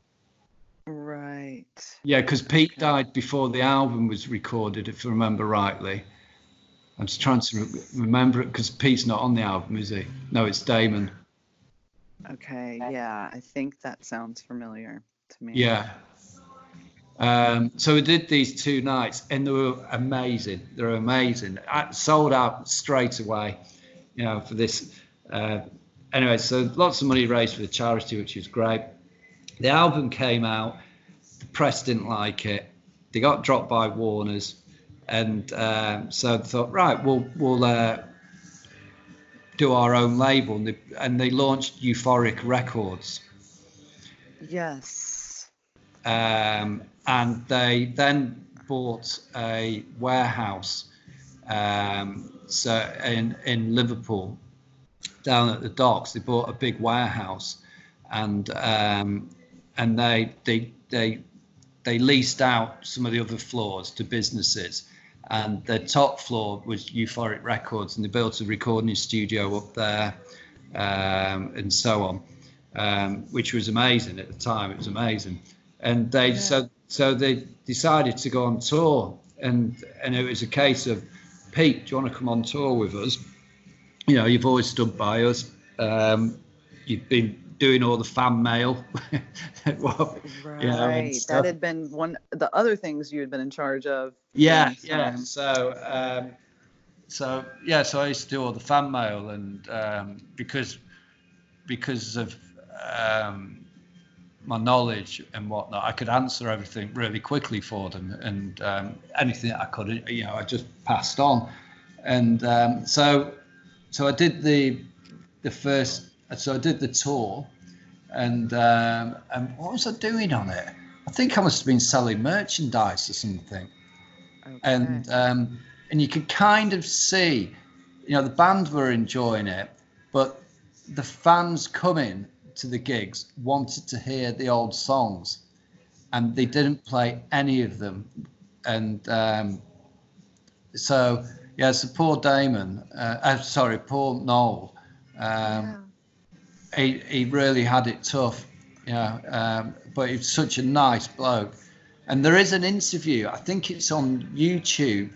Right. Yeah, because Pete died before the album was recorded, if I remember rightly. I'm just trying to re- remember it because Pete's not on the album, is he? No, it's Damon. Okay. Yeah. I think that sounds familiar to me. Yeah. Um, so we did these two nights, and they were amazing. They were amazing. I sold out straight away, you know, for this. Uh, anyway, so lots of money raised for the charity, which was great. The album came out. The press didn't like it. They got dropped by Warner's, and um, so they thought, right, we'll we'll uh, do our own label, and they, and they launched Euphoric Records. Yes. Um, and they then bought a warehouse um, so in in Liverpool down at the docks. They bought a big warehouse and um, and they they they they leased out some of the other floors to businesses. And the top floor was euphoric records and they built a recording studio up there um, and so on um, which was amazing at the time. It was amazing and they so so they decided to go on tour. And and it was a case of pete do you want to come on tour with us? You know you've always stood by us. Um, you've been doing all the fan mail. <laughs> Well, Right. you know, that had been one the other things you had been in charge of. yeah yeah so um, so yeah so i used to do all the fan mail and um, because because of um, my knowledge and whatnot i could answer everything really quickly for them and um, anything that i couldn't you know i just passed on. And um, so so i did the the first so i did the tour and um, and what was i doing on it? I think i must have been selling merchandise or something. And Okay. um, and you could kind of see, you know, the band were enjoying it, but the fans coming to the gigs wanted to hear the old songs, and they didn't play any of them, and um, so yeah, so poor Damon, uh, uh, sorry, poor Noel, um, he he really had it tough, you know, um, but he's such a nice bloke. And there is an interview, I think it's on YouTube,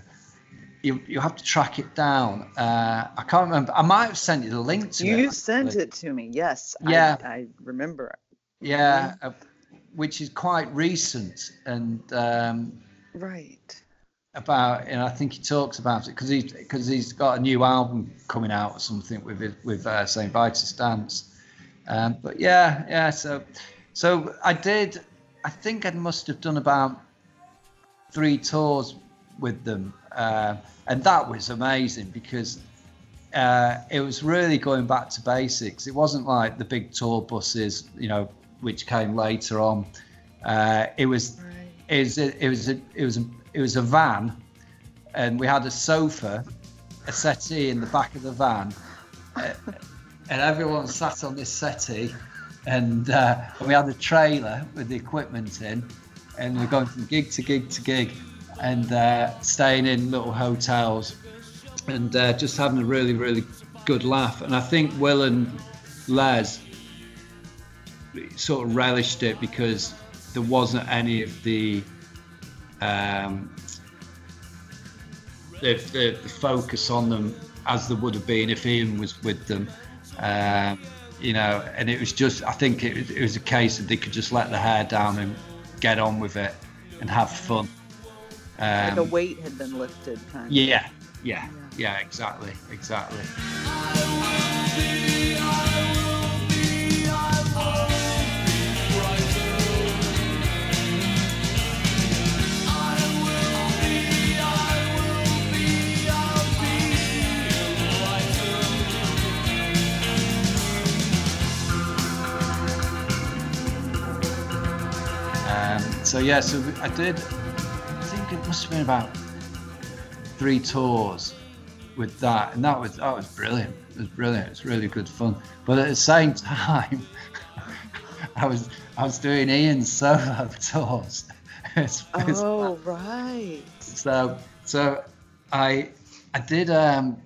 you you have to track it down. Uh, I can't remember. I might have sent you the link to it. You sent actually. it to me. Yes. Yeah. I, I remember. Yeah, uh, which is quite recent and um, Right. about. And I think he talks about it because he because he's got a new album coming out or something with it, with uh, Saint Vitus Dance. Um, but yeah, yeah. So so I did. I think I must have done about three tours with them, uh, and that was amazing because uh, it was really going back to basics. It wasn't like the big tour buses, you know, which came later on. Uh, it was Right. it was a, it was a, it was a, it was a van, and we had a sofa, a settee in the back of the van, uh, and everyone sat on this settee, and, uh, and we had a trailer with the equipment in, and we're going from gig to gig to gig, and uh, staying in little hotels, and uh, just having a really really good laugh. And I think Will and Les sort of relished it because there wasn't any of the um, the, the, the focus on them as there would have been if Ian was with them. Um, you know, and it was just I think it, it was a case that they could just let the hair down and get on with it and have fun. Like a Um, weight had been lifted, kind of. yeah, yeah, yeah, exactly, exactly. Um, so yeah, so I did. Must have been about three tours with that, and that was that was brilliant. It was brilliant. It was really good fun. But at the same <laughs> time, <laughs> I was I was doing Ian's solo <laughs> tours. It's- it's- Oh, right. so so I I did um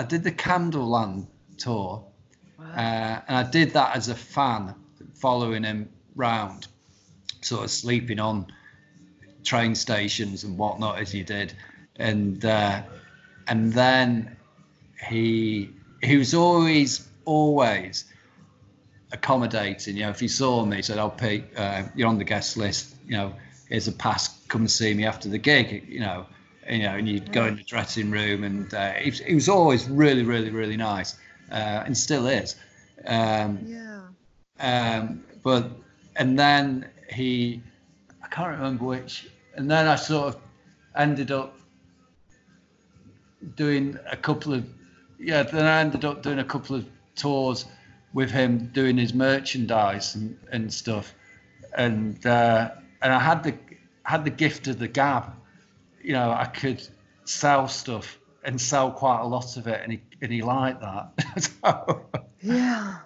I did the Candleland tour, Wow. uh, and I did that as a fan, following him round, sort of sleeping on train stations and whatnot as you did, and uh, and then he he was always always accommodating. You know, if he saw me, he said, "I'll pay. Uh, you're on the guest list. You know, here's a pass. Come and see me after the gig." You know, you know, and you'd go in the dressing room, and uh, he, was- he was always really, really, really nice, uh, and still is. Um, Yeah. um, but and then he, I can't remember which, and then I sort of ended up doing a couple of, yeah. Then I ended up doing a couple of tours with him doing his merchandise and, and stuff, and uh, and I had the had the gift of the gab, you know. I could sell stuff and sell quite a lot of it, and he and he liked that. <laughs> so, Yeah.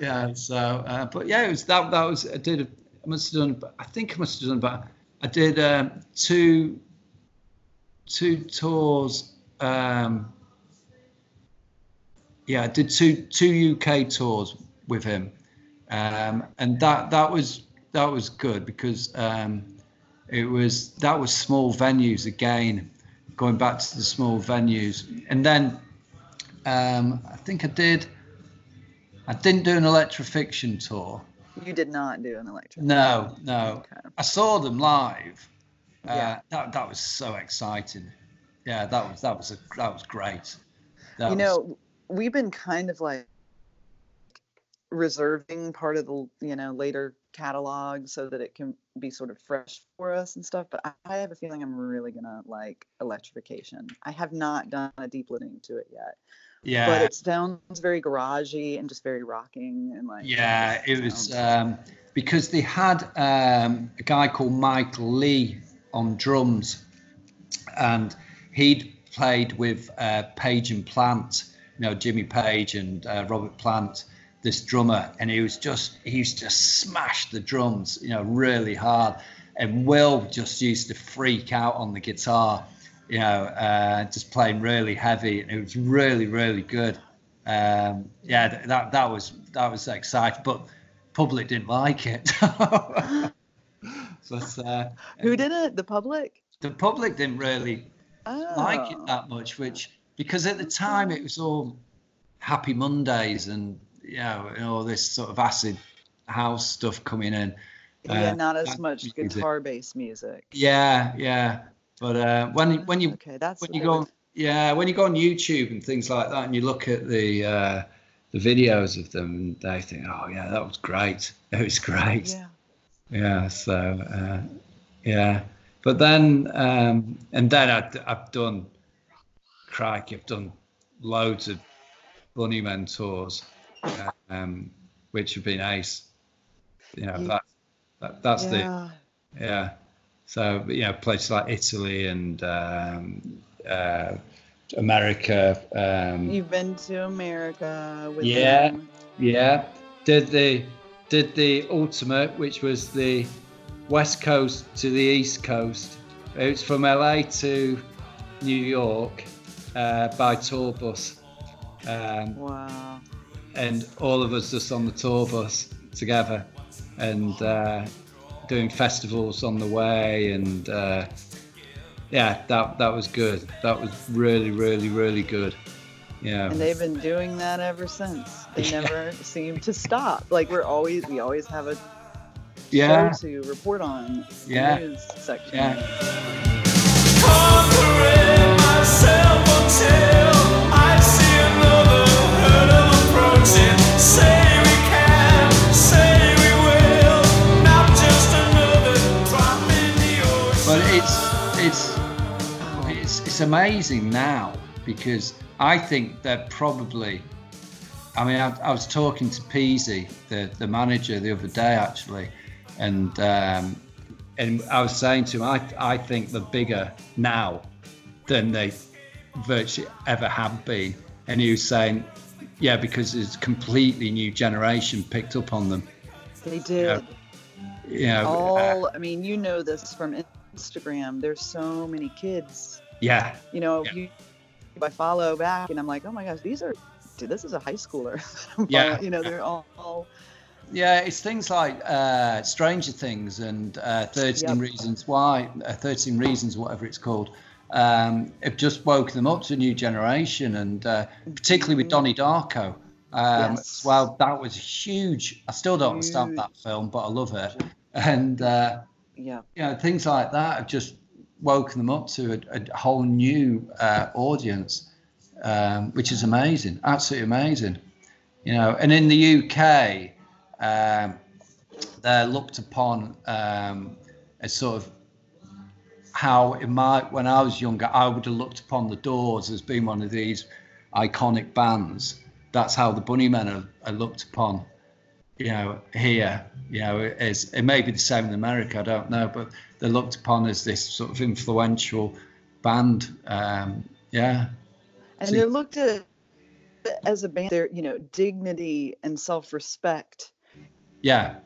yeah so uh, but yeah it was that that was i did i must have done i think i must have done about i did um two two tours um yeah i did two two uk tours with him um and that that was that was good because um it was that was small venues again going back to the small venues and then um i think i did I didn't do an Electrafixion tour. You did not do an electric. No, no. Okay. I saw them live. Uh, Yeah. that that was so exciting. Yeah, that was that was a that was great. That you was- know, we've been kind of like reserving part of the you know later catalog so that it can be sort of fresh for us and stuff. But I, I have a feeling I'm really gonna like Electrafixion. I have not done a deep listening to it yet, yeah, but it sounds very garagey and just very rocking and like yeah. It was um, because they had um, a guy called Michael Lee on drums, and he'd played with uh, Page and Plant, you know Jimmy Page and uh, Robert Plant, this drummer, and he was just he used to smash the drums, you know, really hard. And Will just used to freak out on the guitar, you know, uh, just playing really heavy, and it was really really good. Um, yeah, th- that that was that was exciting, but public didn't like it. <laughs> but uh, who did it? The public? the public didn't really like it Oh. that much, which because at the time it was all Happy Mondays and you know and all this sort of acid house stuff coming in. yeah, Uh, not as much guitar-based music. Yeah, yeah. But uh, when you- when you Okay, that's when you go on, yeah when you go on YouTube and things like that and you look at the uh, the videos of them they think oh yeah that was great. <laughs> It was great. Yeah. yeah so uh, yeah. But then um, and then I, I've done crikey I've done loads of Bunnymen tours um, which have been ace. You know You- that, that that's the Yeah. Yeah. So you know, places like Italy and um, uh, America. Um, You've been to America with Yeah. them. yeah. Did the did the ultimate, which was the west coast to the east coast. It's from LA to New York uh, by tour bus. Um, Wow. and all of us just on the tour bus together and uh, doing festivals on the way and uh, yeah that that was good that was really really really good yeah And they've been doing that ever since. <laughs> They Yeah. never seem to stop. Like we're always we always have a yeah show to report on. Yeah. News section. yeah amazing now because I think they're probably. I mean, I, I was talking to Peasy, the the manager, the other day actually, and um, and I was saying to him, I I think they're bigger now than they virtually ever have been, and he was saying, yeah, because it's completely new generation picked up on them. They did. You know, uh, All I mean, you know this from Instagram. There's so many kids. Yeah, You know, Yeah. you I follow back and I'm like, oh my gosh, these are dude, this is a high schooler. <laughs> Yeah. you know, they're all, all Yeah, it's things like uh, Stranger Things and uh, 13 Yep. Reasons Why, uh, 13 Reasons, whatever it's called, um, have just woke them up to a new generation, and uh, particularly with Donnie Darko. Um, Yes. Well, that was huge. I still don't understand that film, but I love it. And uh, yeah. you know, things like that have just woken them up to a, a whole new uh, audience, um, which is amazing, absolutely amazing. You know, and in the UK, um, they're looked upon um, as sort of how in my when I was younger, I would have looked upon the Doors as being one of these iconic bands. That's how the Bunnymen are, are looked upon you know, here, you know, it may be the same in America, I don't know, but they're looked upon as this sort of influential band. Um, yeah, And See- they're looked at as a band, their, you know, dignity and self-respect. yeah,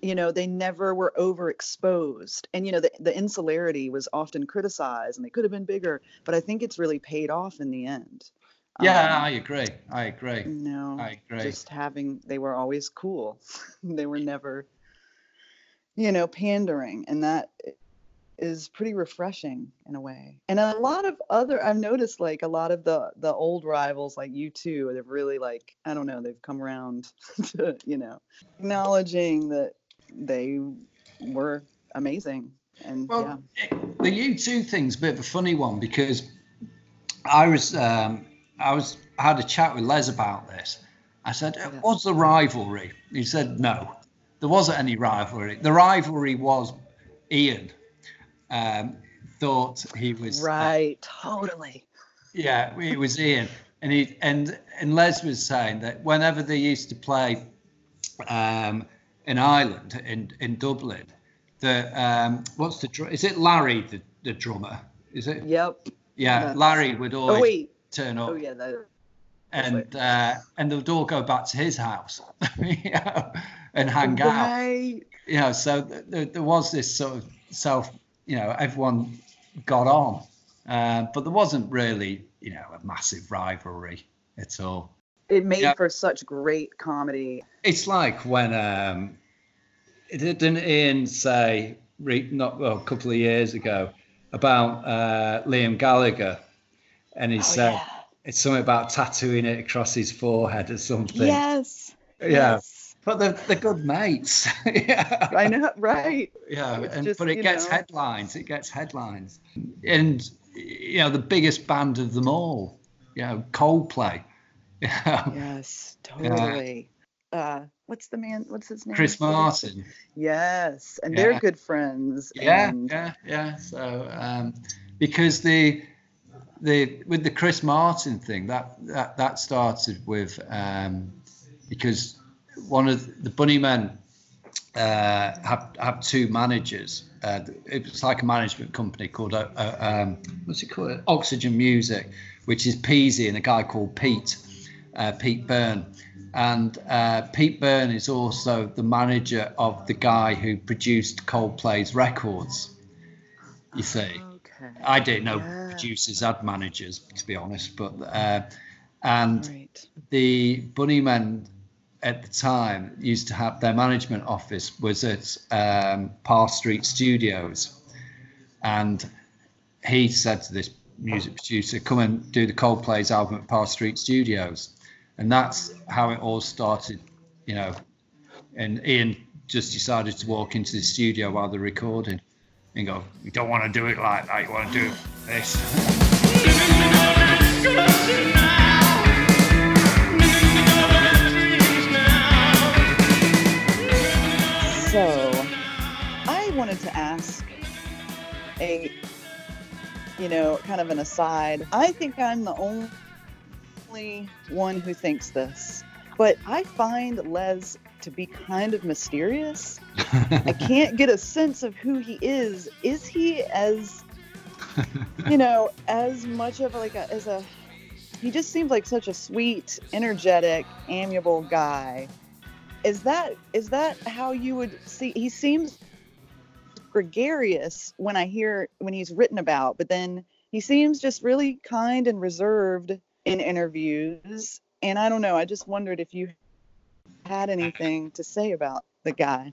You know, they never were overexposed. And, you know, the, the insularity was often criticized and they could have been bigger, but I think it's really paid off in the end. Yeah, Um, I agree. I agree. you know, I agree. just having, they were always cool. <laughs> they were never, you know, pandering. And that is pretty refreshing in a way. And a lot of other, I've noticed like a lot of the, the old rivals like U2, they've really like, I don't know, they've come around <laughs> to, you know, acknowledging that they were amazing. And yeah. Well, the U2 thing's a bit of a funny one because I was um, I was I had a chat with Les about this. I said, Yeah. "Was the rivalry?" He said, "No, there wasn't any rivalry. The rivalry was Ian um, thought he was uh, Right. Totally. yeah, it was Ian, and he and and Les was saying that whenever they used to play um, in Ireland in in Dublin, the um, what's the is it Larry the, the drummer? Is it? Yep. Yeah, Larry would always Oh, wait. Turn up, Oh, yeah. That, and uh, and they'd all go back to his house, <laughs> you know, and hang out you know, so th- there, there was this sort of self, you know, everyone got on, uh, but there wasn't really, you know, a massive rivalry at all. It made Yeah. for such great comedy. It's like when, um, it- didn't Ian say, re- not well, a couple of years ago, about uh, Liam Gallagher, and he Oh, said yeah. it's something about tattooing it across his forehead or something. Yes. Yeah. Yes. But they're, they're good mates. <laughs> yeah. I know. Right. Yeah, and, just, but it gets know- headlines. It gets headlines, and you know the biggest band of them all. You know, Coldplay. <laughs> Yeah, Yes. Totally. Uh, what's the man? What's his name? Chris Martin. Yes, and they're good friends. Yeah, and- yeah, yeah. So um, because the the with the Chris Martin thing that that that started with um, because one of the Bunnymen uh, have have two managers. Uh, it was like a management company called uh, uh, um, what's it called? Oxygen Music, which is Peasy and a guy called Pete, uh, Pete Byrne. And uh, Pete Byrne is also the manager of the guy who produced Coldplay's records. You see, Okay. I didn't know Yeah. Producers had managers, to be honest, but uh, and Right. the Bunnymen at the time used to have their management office was at um, Parr Street Studios, and he said to this music producer, "Come and do the Coldplay's album at Parr Street Studios," and that's how it all started, you know. And Ian just decided to walk into the studio while they're recording, and go, "You don't want to do it like that. You want to do this." So, I wanted to ask a, you know, kind of an aside. I think I'm the only one who thinks this, but I find Les to be kind of mysterious. <laughs> I can't get a sense of who he is. Is he as, you know, as much of like a, as a, he just seems like such a sweet, energetic, amiable guy is that is that how you would see he seems gregarious when i hear when he's written about but then he seems just really kind and reserved in interviews and i don't know i just wondered if you had anything to say about the guy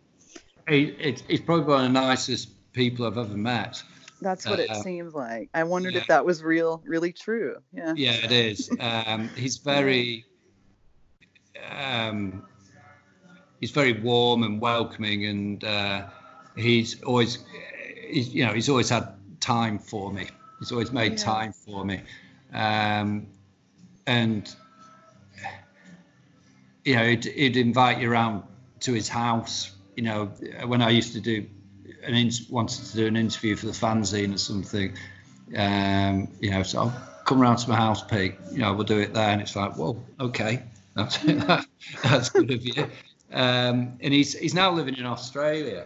he, it, he's probably one of the nicest people I've ever met. that's what it Uh, seems like i wondered yeah. if that was real really true yeah Yeah, it is. Um, he's <laughs> very, um, he's very warm and welcoming, and uh, he's always, he's, you know, he's always had time for me. He's always made Yeah. time for me, um, and you know, he'd, he'd invite you around to his house. You know, when I used to do an in, wanted to do an interview for the fanzine or something, um, you know, so I'll come round to my house, Pete. You know, we'll do it there, and it's like, whoa, okay, <laughs> that's that's good of you. Um, and he's he's now living in Australia.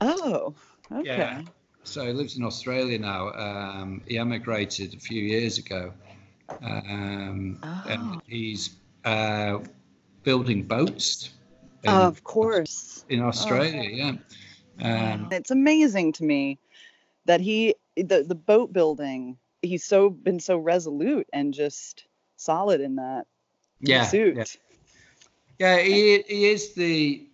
oh okay Yeah. So he lives in Australia now. Um, he emigrated a few years ago, um, Oh. and he's uh, building boats. in- of course in Australia, yeah. Um, it's amazing to me that he the the boat building he's so been so resolute and just solid in that yeah, pursuit. yeah, yeah. He he is the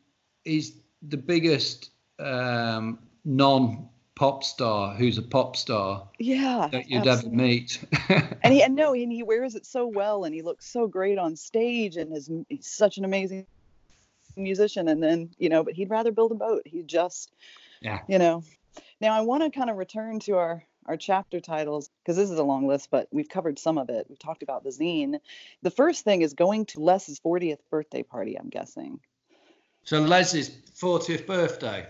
he's the biggest um, non pop star who's a pop star Yeah, that you'd absolutely. ever meet. <laughs> and he and no, and he wears it so well, and he looks so great on stage, and is he's such an amazing musician. And then you know, but he'd rather build a boat. He just, Yeah. you know. Now I want to kind of return to our our chapter titles because this is a long list, but we've covered some of it. We've talked about the zine. The first thing is going to Les's 40th birthday party. I'm guessing. So les's 40th birthday.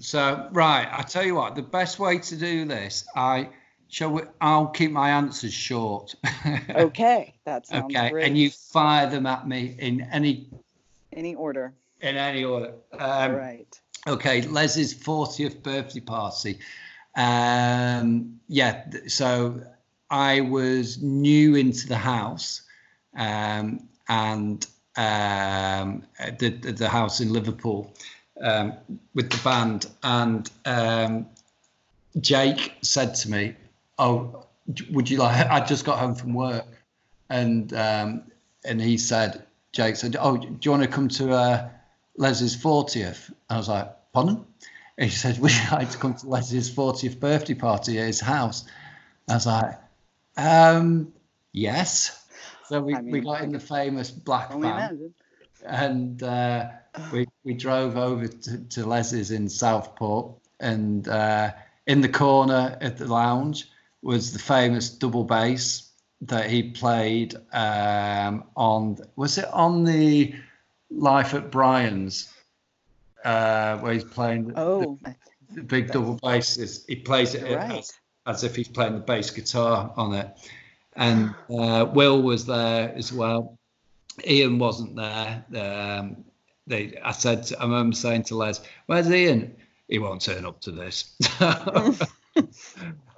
So right, I tell you what, the best way to do this, I shall we, I'll keep my answers short. <laughs> Okay, that's okay, great. and you fire them at me in any any order. in any order. Um, right. Okay, Leslie's 40th birthday party. Um, yeah, so I was new into the house um, and um, the, the the house in Liverpool um, with the band. And um, Jake said to me, "Oh, would you like? I just got home from work, and um, and he said, Jake said, "Oh, do you want to come to uh, Leslie's 40th?" I was like, "Pardon?" he said, <laughs> "Would you like to come to Leslie's 40th birthday party at his house?" I was like, um, "Yes." So we, I we got in the famous black van. And uh, we we drove over to, to Leslie's in Southport, and uh, in the corner at the lounge was the famous double bass that he played um, on. Was it on the Life at Brian's, uh, where he's playing the, Oh, the big double bass? Is he plays it right. as, as if he's playing the bass guitar on it, and uh, Will was there as well. Ian wasn't there. Um, they, I said, to- I remember saying to Les, "Where's Ian? He won't turn up to this." <laughs> um,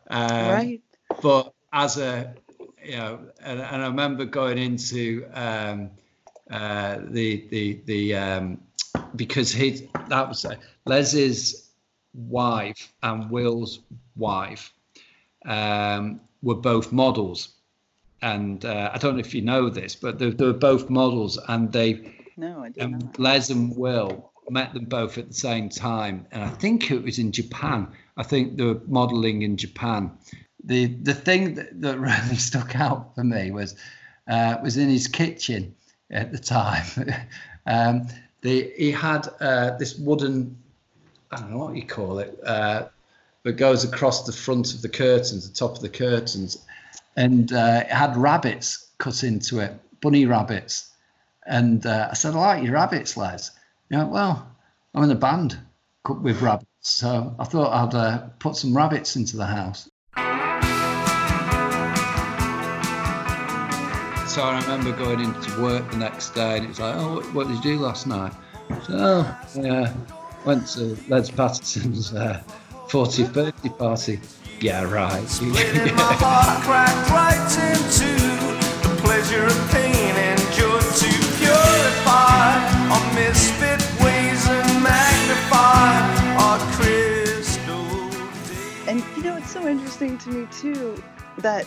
right. But as a, you know, and, and I remember going into um, uh, the the the um, because he that was uh, Les's wife and Will's wife um, were both models, and uh, I don't know if you know this, but they, they were both models, and they No, I did um. Les and Will met them both at the same time, and I think it was in Japan. I think they were modelling in Japan. The the thing that, that <laughs> really stuck out for me was uh, was in his kitchen at the time. <laughs> um, the, he had uh, this wooden I don't know what you call it, uh, that goes across the front of the curtains, the top of the curtains, and uh, it had rabbits cut into it, bunny rabbits. And uh, I said, I like your rabbits, Les. You know, well, I'm in a band with rabbits, so I thought I'd uh, put some rabbits into the house. So I remember going into work the next day, and it was like, "Oh, what, did you do last night?" So, yeah, went to Les Pattinson's uh, 40th birthday party. Yeah, right. <laughs> Let my heart cracked right into the pleasure of pain and joy to purify our misfit ways and magnify our crystal days. And you know, it's so interesting to me too that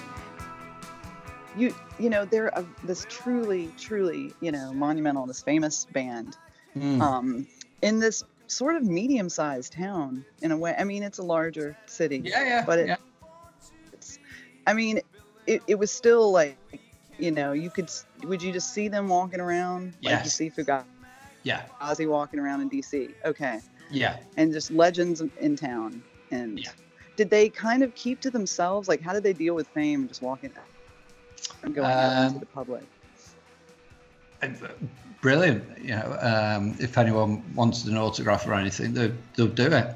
you you know they're a, this truly truly you know monumental this famous band Mm. um in this sort of medium-sized town in a way. I mean it's a larger city yeah, yeah, but it- yeah. it's i mean it, it was still like you know you could would you just see them walking around? Like you see Fugazi yeah, walking around in dc okay. Yeah. and just legends in town. And Yeah. did they kind of keep to themselves? Like how did they deal with fame just walking and going out Um, into the public Brilliant. You know, um, if anyone wanted an autograph or anything, they, they'll do it.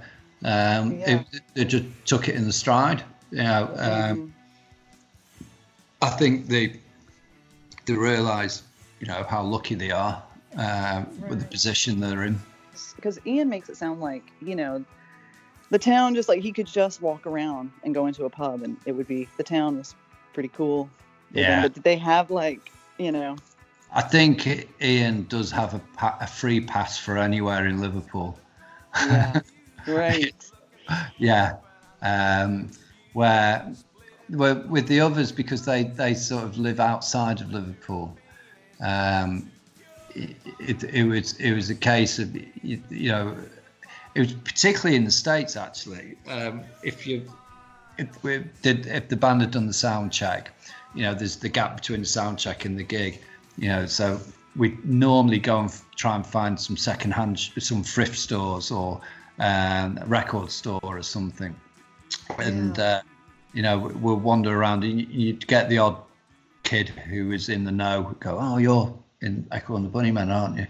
Um, Yeah. they, they just took it in the stride. You know, um, Mhm. I think they they realise, you know, how lucky they are uh, with the position they're in. because Ian makes it sound like you know the town just like he could just walk around and go into a pub and it would be the town was pretty cool. with him. Yeah. But did they have like you know? I think Ian does have a, pa- a free pass for anywhere in Liverpool. Yeah. <laughs> right. yeah um where where with the others because they they sort of live outside of liverpool um it, it, it was it was a case of you, you know it was particularly in the states actually um if you if we did if the band had done the sound check you know there's the gap between the sound check and the gig you know so we normally go and f- try and find some second-hand some thrift stores or um, a record store or something. And uh, you know we'll wander around and you- you'd get the odd kid who is in the know go oh you're in echo and the bunnymen aren't you?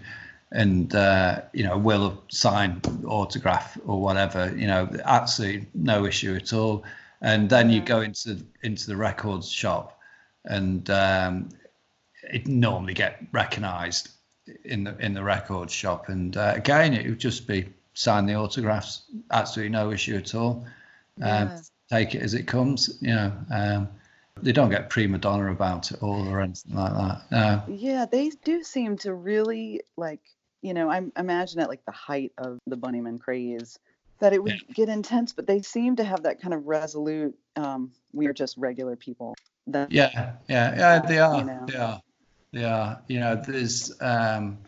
And uh, you know will sign autograph or whatever you know absolutely no issue at all. And then you go into into the records shop and um, it normally get recognized in the in the record shop and uh, again it would just be sign the autographs absolutely no issue at all um, Yeah. take it as it comes you know um, they don't get prima donna about it all or anything like that no Yeah, they do seem to really like, you know, I imagine at like the height of the Bunnyman craze that it would get intense, but they seem to have that kind of resolute, um, we are just regular people. That Yeah, yeah, yeah. They are. you know. They are. Are. You know, there's um,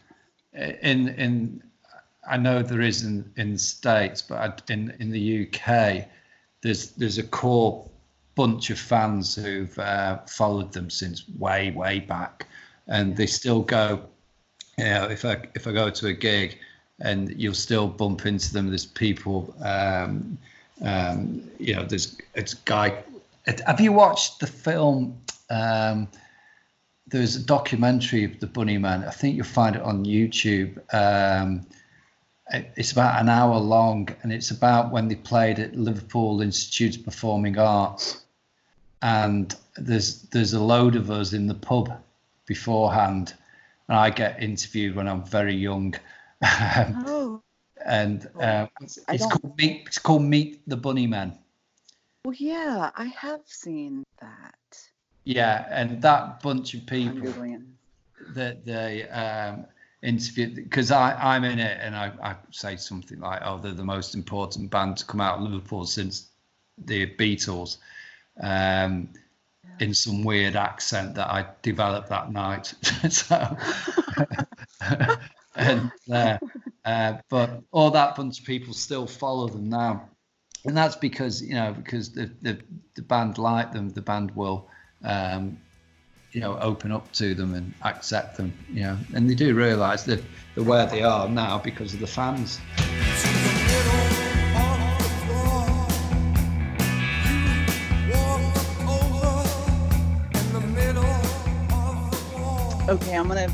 in in I know there is in, in States, but in in the UK, there's there's a core bunch of fans who've uh, followed them since way way back, and they still go. You know, if I if I go to a gig, and you'll still bump into them. There's people. Um, um, you know, there's it's guy. It, have you watched the film? Um, there's a documentary of the Bunny Man. I think you'll find it on YouTube. Um, it- it's about an hour long, and it's about when they played at Liverpool Institute of Performing Arts. And there's there's a load of us in the pub beforehand, and I get interviewed when I'm very young. <laughs> Oh, and I it's called Meet. It's called Meet the Bunnymen. well, yeah, I have seen that. Yeah, and that bunch of people that they um, interviewed because I I'm in it and I, I say something like, oh, they're the most important band to come out of Liverpool since the Beatles, um, in some weird accent that I developed that night. <laughs> so, <laughs> and uh, uh, but all that bunch of people still follow them now, and that's because you know because the the, the band like them, the band will. Um, you know, open up to them and accept them, you know, and they do realise that they're where they are now because of the fans. Okay, I'm gonna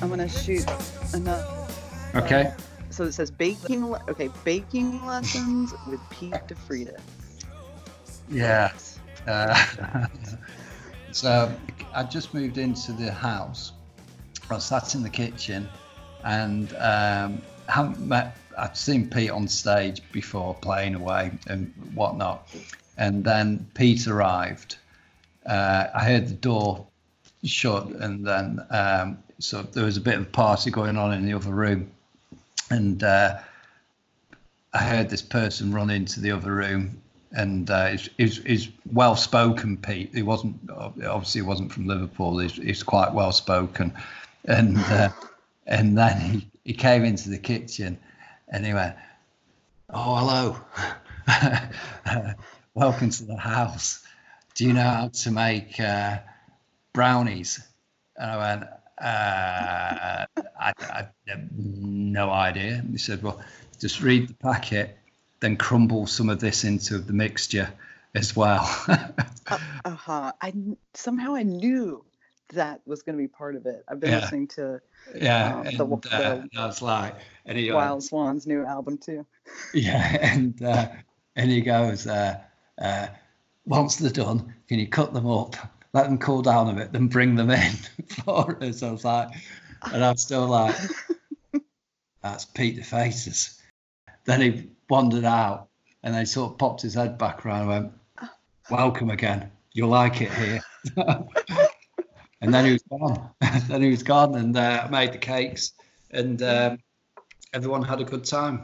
I'm gonna shoot another. Okay. So it says baking. le- Okay, baking lessons with Pete DeFreitas. Yeah. Uh, <laughs> so I just moved into the house. I sat in the kitchen and um, haven't met. I'd seen Pete on stage before playing away and whatnot, and then Pete arrived. Uh, I heard the door shut, and then um, so there was a bit of a party going on in the other room, and uh, I heard this person run into the other room, and uh, he's, he's well spoken. Pete, he wasn't obviously he wasn't from Liverpool. He's, he's quite well spoken, and uh, <laughs> and then he, he came into the kitchen, and he went, "Oh hello, <laughs> welcome to the house. Do you know how to make uh, brownies?" And I went, uh, <laughs> I, I have no idea. And he said, well, just read the packet, then crumble some of this into the mixture as well. <laughs> <laughs> Uh huh. I somehow I knew that was going to be part of it. I've been Yeah. listening to yeah, Um, and the- uh, the- was like, and he Wild Swan's new album too. <laughs> yeah, and uh, and he goes, uh, uh, once they're done, can you cut them up, let them cool down a bit, then bring them in for us? I was like, and I'm still like, that's Pete DeFreitas. Then he wandered out, and then he sort of popped his head back around and went, "Welcome again. You'll like it here." <laughs> and then he was gone. <laughs> then he was gone, and uh, I made the cakes, and um, everyone had a good time.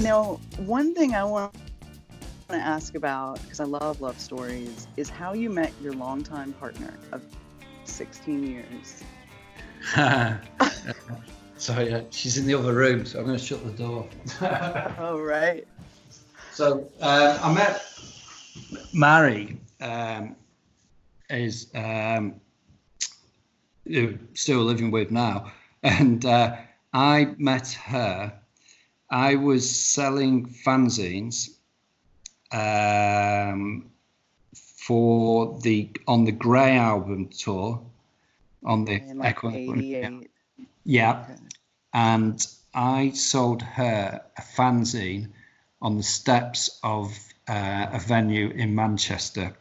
Now, one thing I want to ask about because I love love stories is how you met your longtime partner of 16 years. <laughs> so yeah, she's in the other room, so I'm going to shut the door. All <laughs> right. so uh, I met Mary, um, is um, still living with now, and uh, I met her. I was selling fanzines um, for the on the Grey album tour on the In like Echo- 88. yeah, and I sold her a fanzine on the steps of uh, a venue in Manchester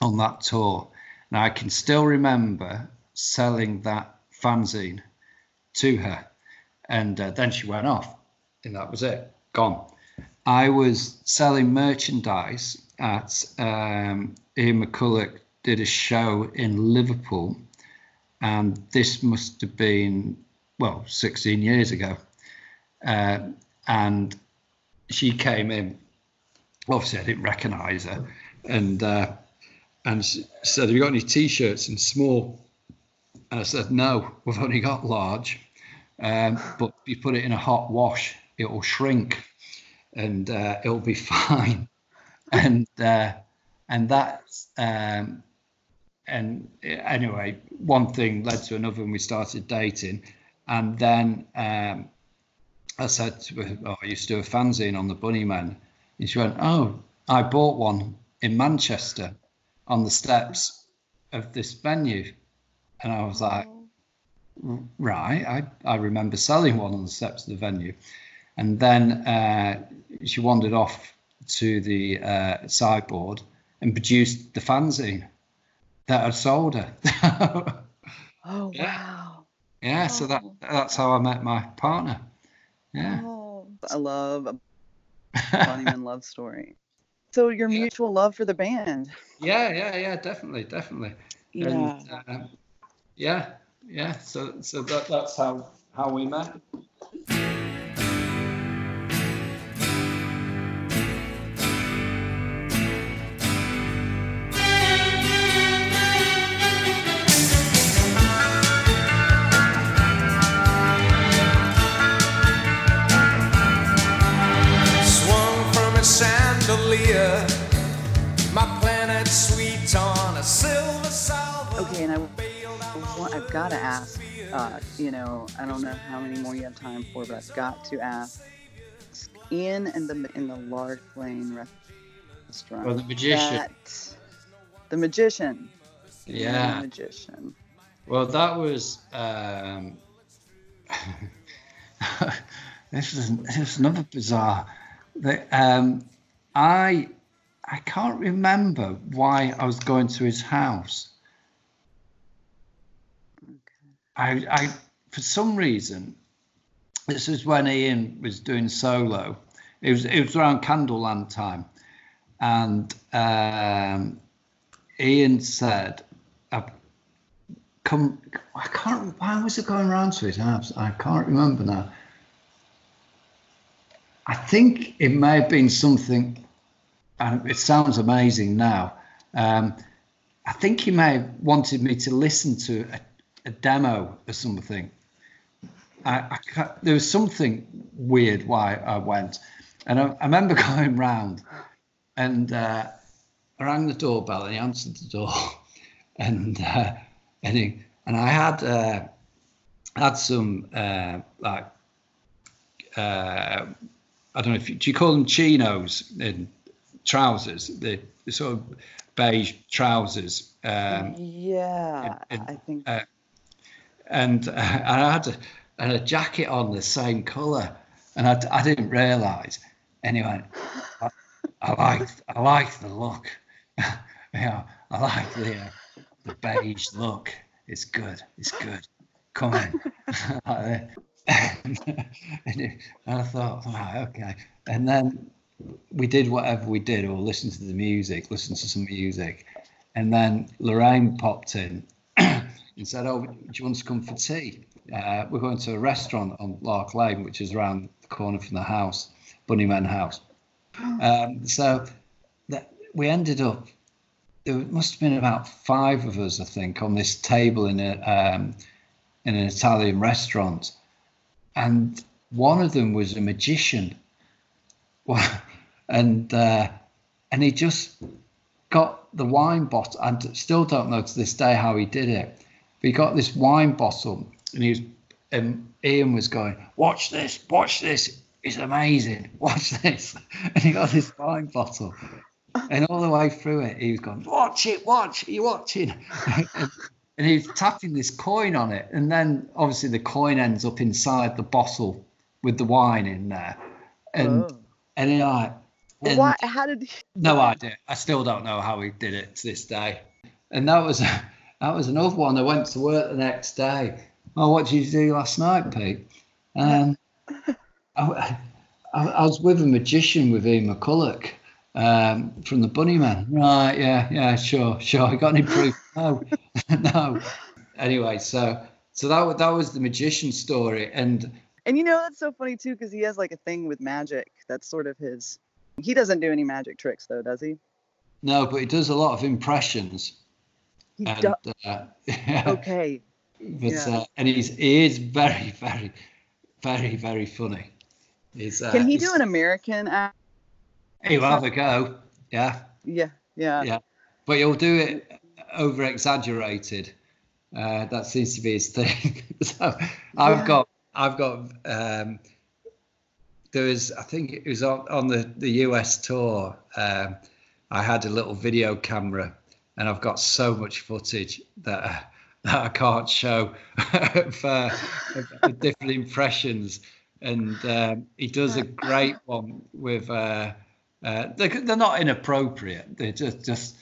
on that tour. Now I can still remember selling that fanzine to her, and uh, then she went off, and that was it, gone. I was selling merchandise at um, Ian McCulloch did a show in Liverpool, and this must have been well 16 years ago, uh, and she came in. Obviously, I didn't recognise her, and uh, and said, "Have you got any t-shirts in small?" And I said, "No, we've only got large, um, but if you put it in a hot wash, it will shrink, and uh, it'll be <laughs> fine." And uh, and that's um, and anyway, one thing led to another, and we started dating. And then um, I said her, oh, I used to do a fanzine on the Bunnymen. And she went, Oh, I bought one in Manchester on the steps of this venue. And I was like, Right, I, I remember selling one on the steps of the venue. And then uh, she wandered off to the uh, sideboard and produced the fanzine that had sold her. <laughs> Oh Yeah. wow. yeah, so that Oh. that's how I met my partner. Yeah. Oh, I love a Bunnyman <laughs> love story. So your mutual love for the band. Yeah, yeah, yeah, definitely, definitely. Yeah. And, uh, yeah, yeah. So, so that, that's how how we met. I've got to ask. Uh, you know, I don't know how many more you have time for, but I've got to ask. Ian and the in the Lark Lane restaurant. Oh, the magician. That, the magician. Yeah. The magician. Well, that was. Um, <laughs> this was this was another bizarre. The, um, I I can't remember why I was going to his house. I, I for some reason, this is when Ian was doing solo. It was it was around Candleland time, and um, Ian said, "I've come." I can't. Why was it going around to his house? I can't remember now. I think it may have been something, and it sounds amazing now. Um, I think he may have wanted me to listen to a, a demo or something. I, I there was something weird why I went, and I, I remember <laughs> going round, and uh, I rang the doorbell, and he answered the door, <laughs> and uh, and he, and I had uh, had some uh, like uh, I don't know if you, do you call them chinos in trousers, the, the sort of beige trousers. Um, yeah, it- I think. And, uh, <laughs> and I had a, and a jacket on the same colour, and I, I didn't realise. Anyway, I, I like I like the look. <laughs> yeah, I like the uh, the beige look. It's good. It's good. Come in. <laughs> And I thought, right, okay. And then we did whatever we did, or listened to the music, listened to some music, and then Lorraine popped in <clears throat> and said, "Oh, do you want to come for tea? Uh, we're going to a restaurant on Lark Lane, which is around the corner from the house, Bunnyman House." <gasps> Um, so that we ended up. There must have been about five of us, I think, on this table in a um, in an Italian restaurant, and one of them was a magician. <laughs> And uh, and he just got the wine bottle. I still don't know to this day how he did it. But he got this wine bottle, and he was, and Ian was going, "Watch this, watch this, it's amazing, <laughs> watch this." <laughs> And he got this wine bottle, and all the way through it, he was going, "Watch it, watch, are you watching?" <laughs> and, he's tapping this coin on it, and then obviously the coin ends up inside the bottle with the wine in there, and Oh. and he like. Well, and- why? How did? He, no idea. I still don't know how he did it to this day. And that was that was another one. I went to work the next day. Oh, what did you do last night, Pete? Um, I, I, I was with a magician with Ian McCulloch um, from the Bunnymen. Right? Yeah, yeah, sure, sure. I got any proof? <laughs> No, <laughs> no. Anyway, so so that that was the magician story, and And you know that's so funny too because he has like a thing with magic. That's sort of his. He doesn't do any magic tricks though, does he? No, but he does a lot of impressions. He And, do- uh, <laughs> okay. but yeah. uh, and he's he is very very very very funny. He's, uh, Can he do an American? Act? He'll have a go. Yeah, Yeah, yeah. yeah, but he'll do it over exaggerated. Uh, that seems to be his thing. <laughs> so I've got I've got um, there was I think it was on, on the the US tour. Um, I had a little video camera, and I've got so much footage that. Uh, that I can't show of, uh, of- different impressions, and um, he does a great one with. Uh, uh, they're, they're not inappropriate. They're just just.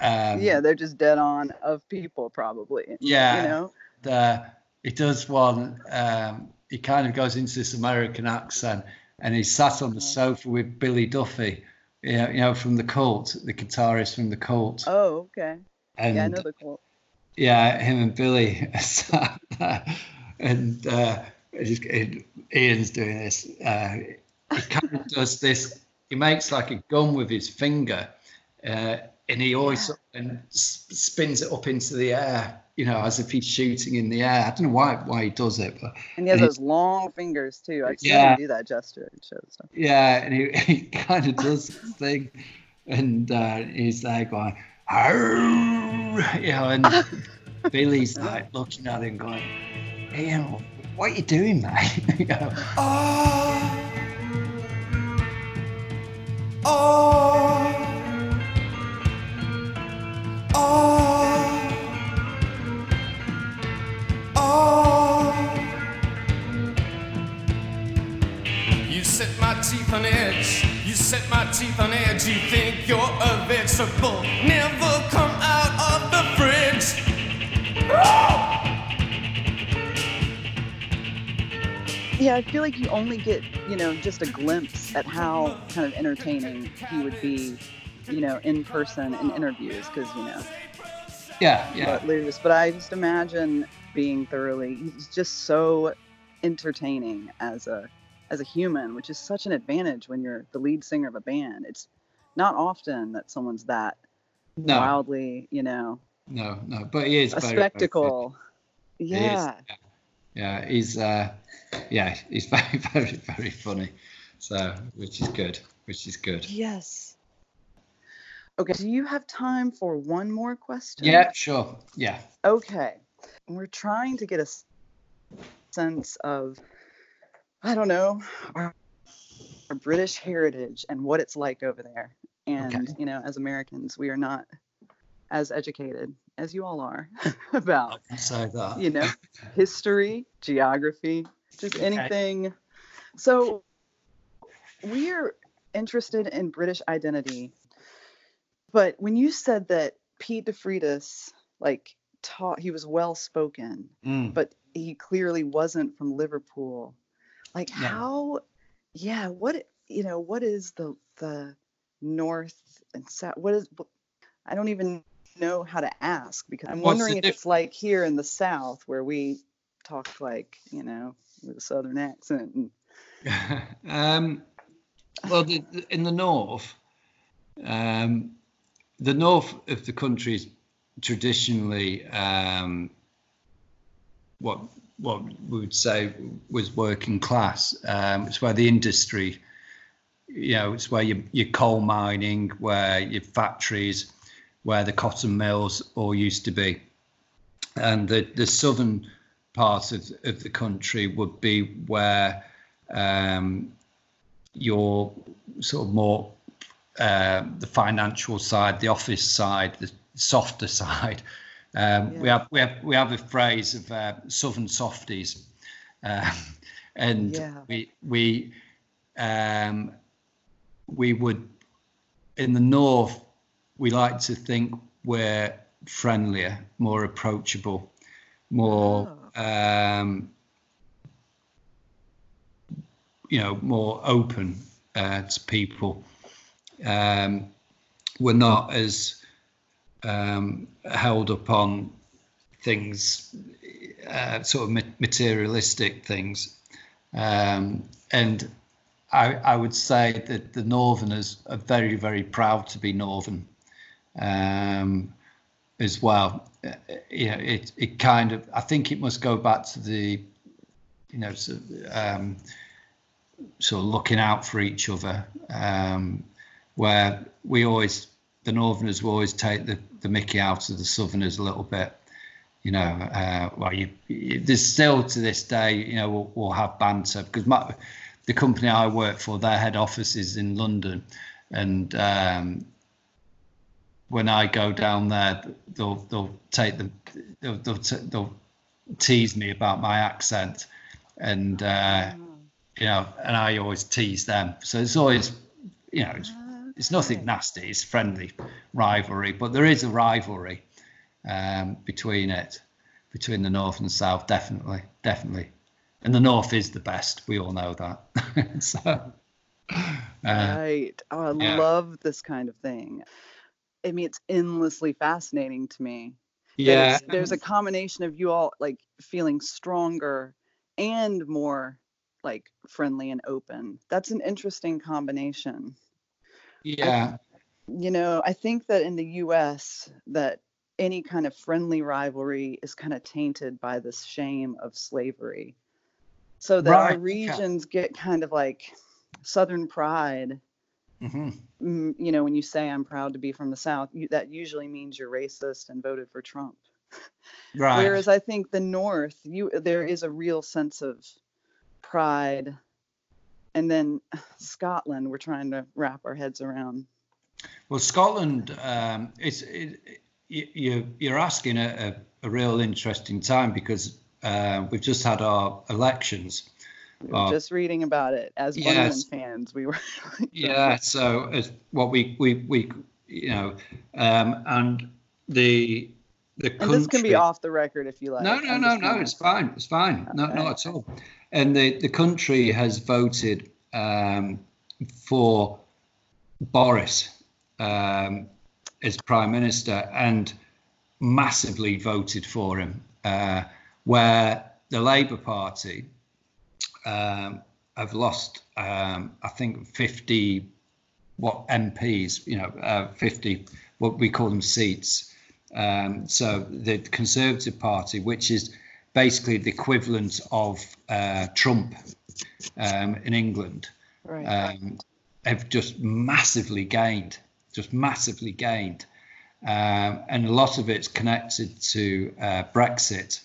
Um, yeah, they're just dead on of people probably. Yeah. You know? the he does one. Um, he kind of goes into this American accent, and he's sat on the sofa with Billy Duffy, you know, you know from the Cult, the guitarist from the Cult, Oh, okay. and yeah, I know the quote. yeah, him and Billy sat <laughs> there, and uh, just, Ian's doing this. Uh, he kind of does this. He makes like a gun with his finger, uh, and he always and spins it up into the air, you know, as if he's shooting in the air. I don't know why why he does it, but And he has and he- those long fingers too. Seen Yeah. him do that gesture. It shows stuff. yeah, and he, <laughs> he kind of does this thing, and uh, he's there going, "Arr!" you know, and Billy's like looking at him going, Ian, what are you doing, mate? you know, You teeth on edge. You set my teeth on edge. You think you're a vegetable. Never come out of the fridge. Yeah, I feel like you only get, you know, just a glimpse at how kind of entertaining he would be, you know, in person in interviews because, you know, yeah, yeah, let loose. But I just imagine being thoroughly, he's just so entertaining as a as a human, which is such an advantage when you're the lead singer of a band. It's not often that someone's that no, wildly, you know, no, no, but he is a very, very spectacle. He is, yeah. yeah, he's, uh, yeah, he's <laughs> very, very, very funny. So, which is good, which is good. Yes. Okay, do you have time for one more question? Yeah, sure, yeah. Okay. We're trying to get a sense of, I don't know, our, our British heritage and what it's like over there. And, you know, as Americans, we are not as educated as you all are <laughs> about, you know, <laughs> history, geography, just anything. So we're interested in British identity. But when you said that Pete DeFreitas, like, taught, he was well spoken, Mm. but he clearly wasn't from Liverpool. Like, No. how, yeah, what, you know, what is the, the north and south? What is, I don't even know how to ask because I'm What's wondering if it's like here in the south where we talk like, you know, with a southern accent. And, <laughs> um, well, the, the- in the north, um, the north of the country is traditionally um, what what we would say was working class. Um, it's where the industry, you know, it's where your your coal mining, where your factories, where the cotton mills all used to be, and the the southern part of, of the country would be where um, your sort of more uh, the financial side, the office side, the softer <laughs> side. Um, We have we have we have a phrase of uh, southern softies, um, <laughs> and Yeah. we we um, we would in the north we like to think we're friendlier, more approachable, more um, you know more open uh, to people. Um, we're not as um, held up on things, uh, sort of materialistic things. um, and I, I would say that the Northerners are very, very proud to be Northern um, as well. Uh, you know, it, it kind of, I think it must go back to the, you know, sort of, um, sort of looking out for each other, um, where we always, the Northerners will always take the, the Mickey out of the Southerners a little bit. You know, uh, well, you, you, there's still to this day, you know, we'll, we'll have banter because my, the company I work for, their head office is in London, and um, when I go down there, they'll they'll take the they'll they'll, t- they'll tease me about my accent, and uh, you know, and I always tease them. So it's always, you know, it's, it's nothing nasty. It's friendly rivalry, but there is a rivalry um, between it, between the north and the south. Definitely, definitely and the north is the best. We all know that. <laughs> so, uh, right. Oh, I yeah. love this kind of thing. I mean, it's endlessly fascinating to me. yeah, There's a combination of you all like feeling stronger and more like friendly and open. That's an interesting combination. Yeah, You know, I think that in the US that any kind of friendly rivalry is kind of tainted by this shame of slavery. So that Right, our regions get kind of like southern pride hmm mm, you know, when you say I'm proud to be from the South, you, that usually means you're racist and voted for Trump. right. Whereas I think the North, you there is a real sense of pride, and then Scotland, we're trying to wrap our heads around. Well, Scotland, um, it's it, you, you- you're asking a, a, real interesting time because uh, we've just had our elections. We were Oh. just reading about it as Yes. Fans. We were. <laughs> Yeah, so as what we we we you know, um, and the the And this can be off the record if you like. No, no, I'm no, no. It's fine. It's fine. No, Okay. not at all. And the the country has voted um, for Boris um, as prime minister and massively voted for him. Uh, where the Labour Party um, have lost, um, I think, fifty what MPs, you know, uh, 50, what we call them seats. Um, so the Conservative Party, which is basically the equivalent of uh, Trump um, in England, Right. um, have just massively gained, just massively gained. Um, and a lot of it's connected to uh, Brexit,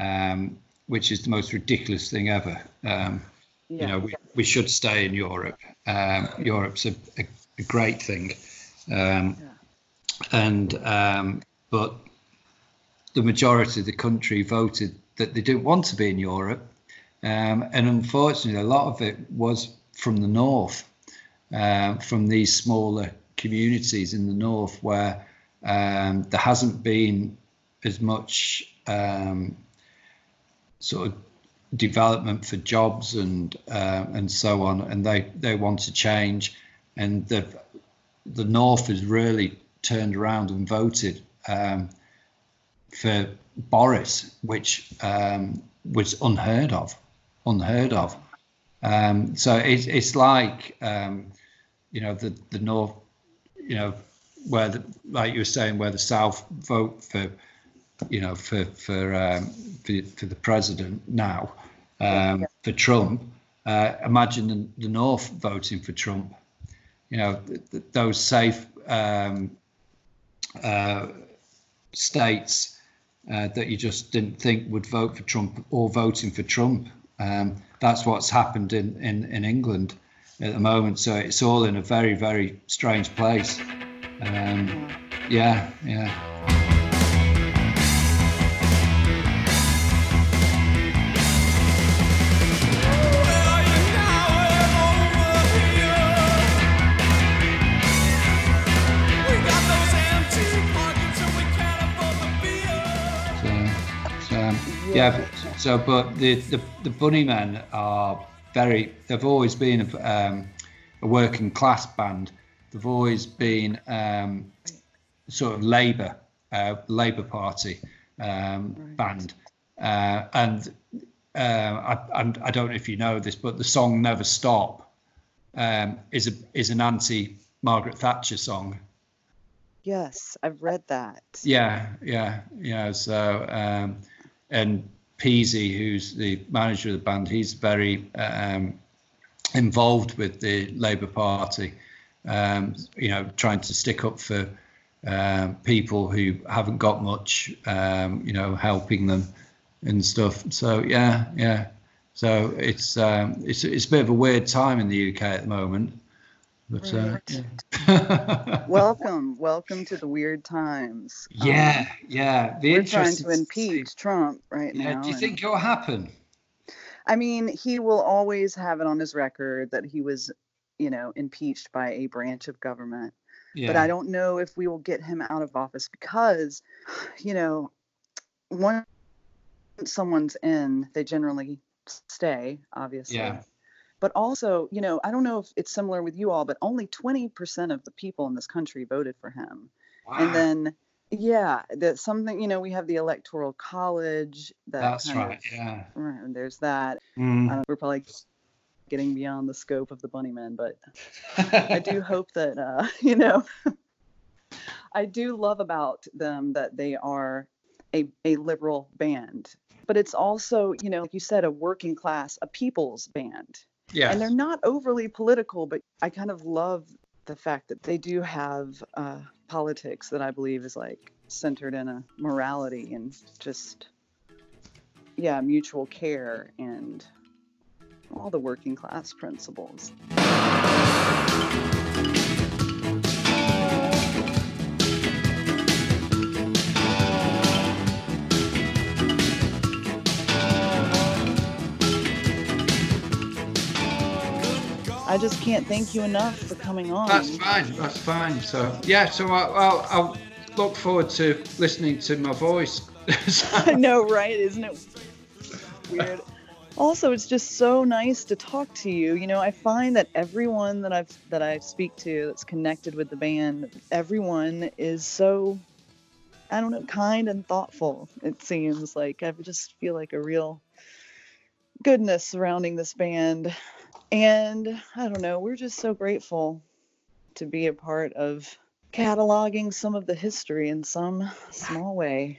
um, which is the most ridiculous thing ever. Um, yeah. you know, we, we should stay in Europe. Um, Europe's a, a, a great thing. Um, And, um, but the majority of the country voted that they didn't want to be in Europe. Um, and unfortunately, a lot of it was from the north, um, from these smaller communities in the north where um, there hasn't been as much um, sort of development for jobs and uh, and so on, and they they want to change, and the the North has really turned around and voted um, for Boris, which um, was unheard of, unheard of. Um, so it's it's like um, you know the the North, you know where the like you were saying where the South vote for you know for for um, for, for the president now um, for Trump. Uh, imagine the, the North voting for Trump. You know th- th- those safe um, uh, states uh, that you just didn't think would vote for Trump or voting for Trump. Um, that's what's happened in, in, in England at the moment. So it's all in a very, very strange place. Um, yeah, yeah. Yeah. So, but the the the Bunnymen are very. They've always been a, um, a working class band. They've always been um, sort of Labour, uh, Labour Party um, band, uh, and uh, I, I don't know if you know this, but the song "Never Stop" um, is a is an anti Margaret Thatcher song. Yes, I've read that. Yeah, yeah, yeah. So, um, and Peasy, who's the manager of the band, he's very um, involved with the Labour Party. Um, you know, trying to stick up for um, people who haven't got much. Um, you know, helping them and stuff. So yeah, yeah. So it's um, it's it's a bit of a weird time in the UK at the moment. But uh, yeah. <laughs> Welcome, welcome to the weird times. Um, yeah, yeah. The we're trying to impeach Trump right Yeah, now. do you and- think it'll happen? I mean, he will always have it on his record that he was, you know, impeached by a branch of government. Yeah. But I don't know if we will get him out of office because, <sighs> you know, once someone's in, they generally stay, obviously. Yeah. But also, you know, I don't know if it's similar with you all, but only 20% of the people in this country voted for him. Wow. And then, yeah, that something, you know, we have the electoral college. That That's kind of- right. Yeah. Right, there's that. Mm. Uh, we're probably getting beyond the scope of the Bunnymen, but I do <laughs> hope that uh, <laughs> you know. <laughs> I do love about them that they are a a liberal band, but it's also you know like you said a working class, a people's band, yeah. and they're not overly political. But I kind of love the fact that they do have uh, politics that I believe is like centered in a morality and just yeah mutual care and all the working class principles. I just can't thank you enough for coming on. That's fine. That's fine. So yeah. So I, I'll, I'll look forward to listening to my voice. <laughs> I know, right? Isn't it weird? Also, it's just so nice to talk to you. You know, I find that everyone that I've that I speak to that's connected with the band, everyone is so I don't know, kind and thoughtful. It seems like I just feel like a real goodness surrounding this band. And I don't know, we're just so grateful to be a part of cataloging some of the history in some small way.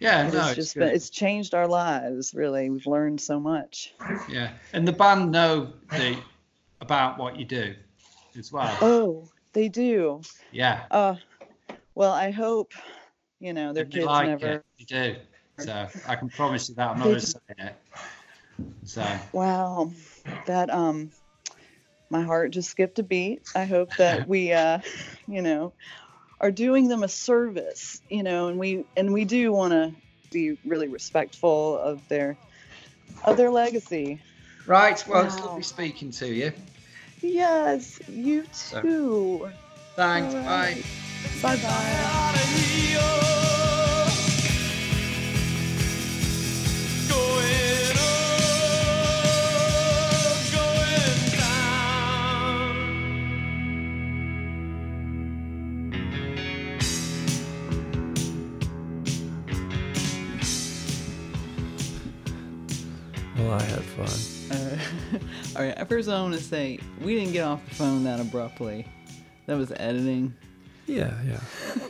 yeah. And No. it's It's just good. been, it's changed our lives really we've learned so much Yeah. And the band know the about what you do as well. oh they do Yeah. uh well i hope you know their And kids like never it. You do. So I can promise you that I'm not just saying it. So wow that um my heart just skipped a beat i hope that <laughs> we uh you know are doing them a service you know and we and we do want to be really respectful of their of their legacy right. Well, it's lovely speaking to you. yes you too Thanks. All Bye. bye bye First, I want to say we didn't get off the phone that abruptly. That was editing, Yeah, yeah.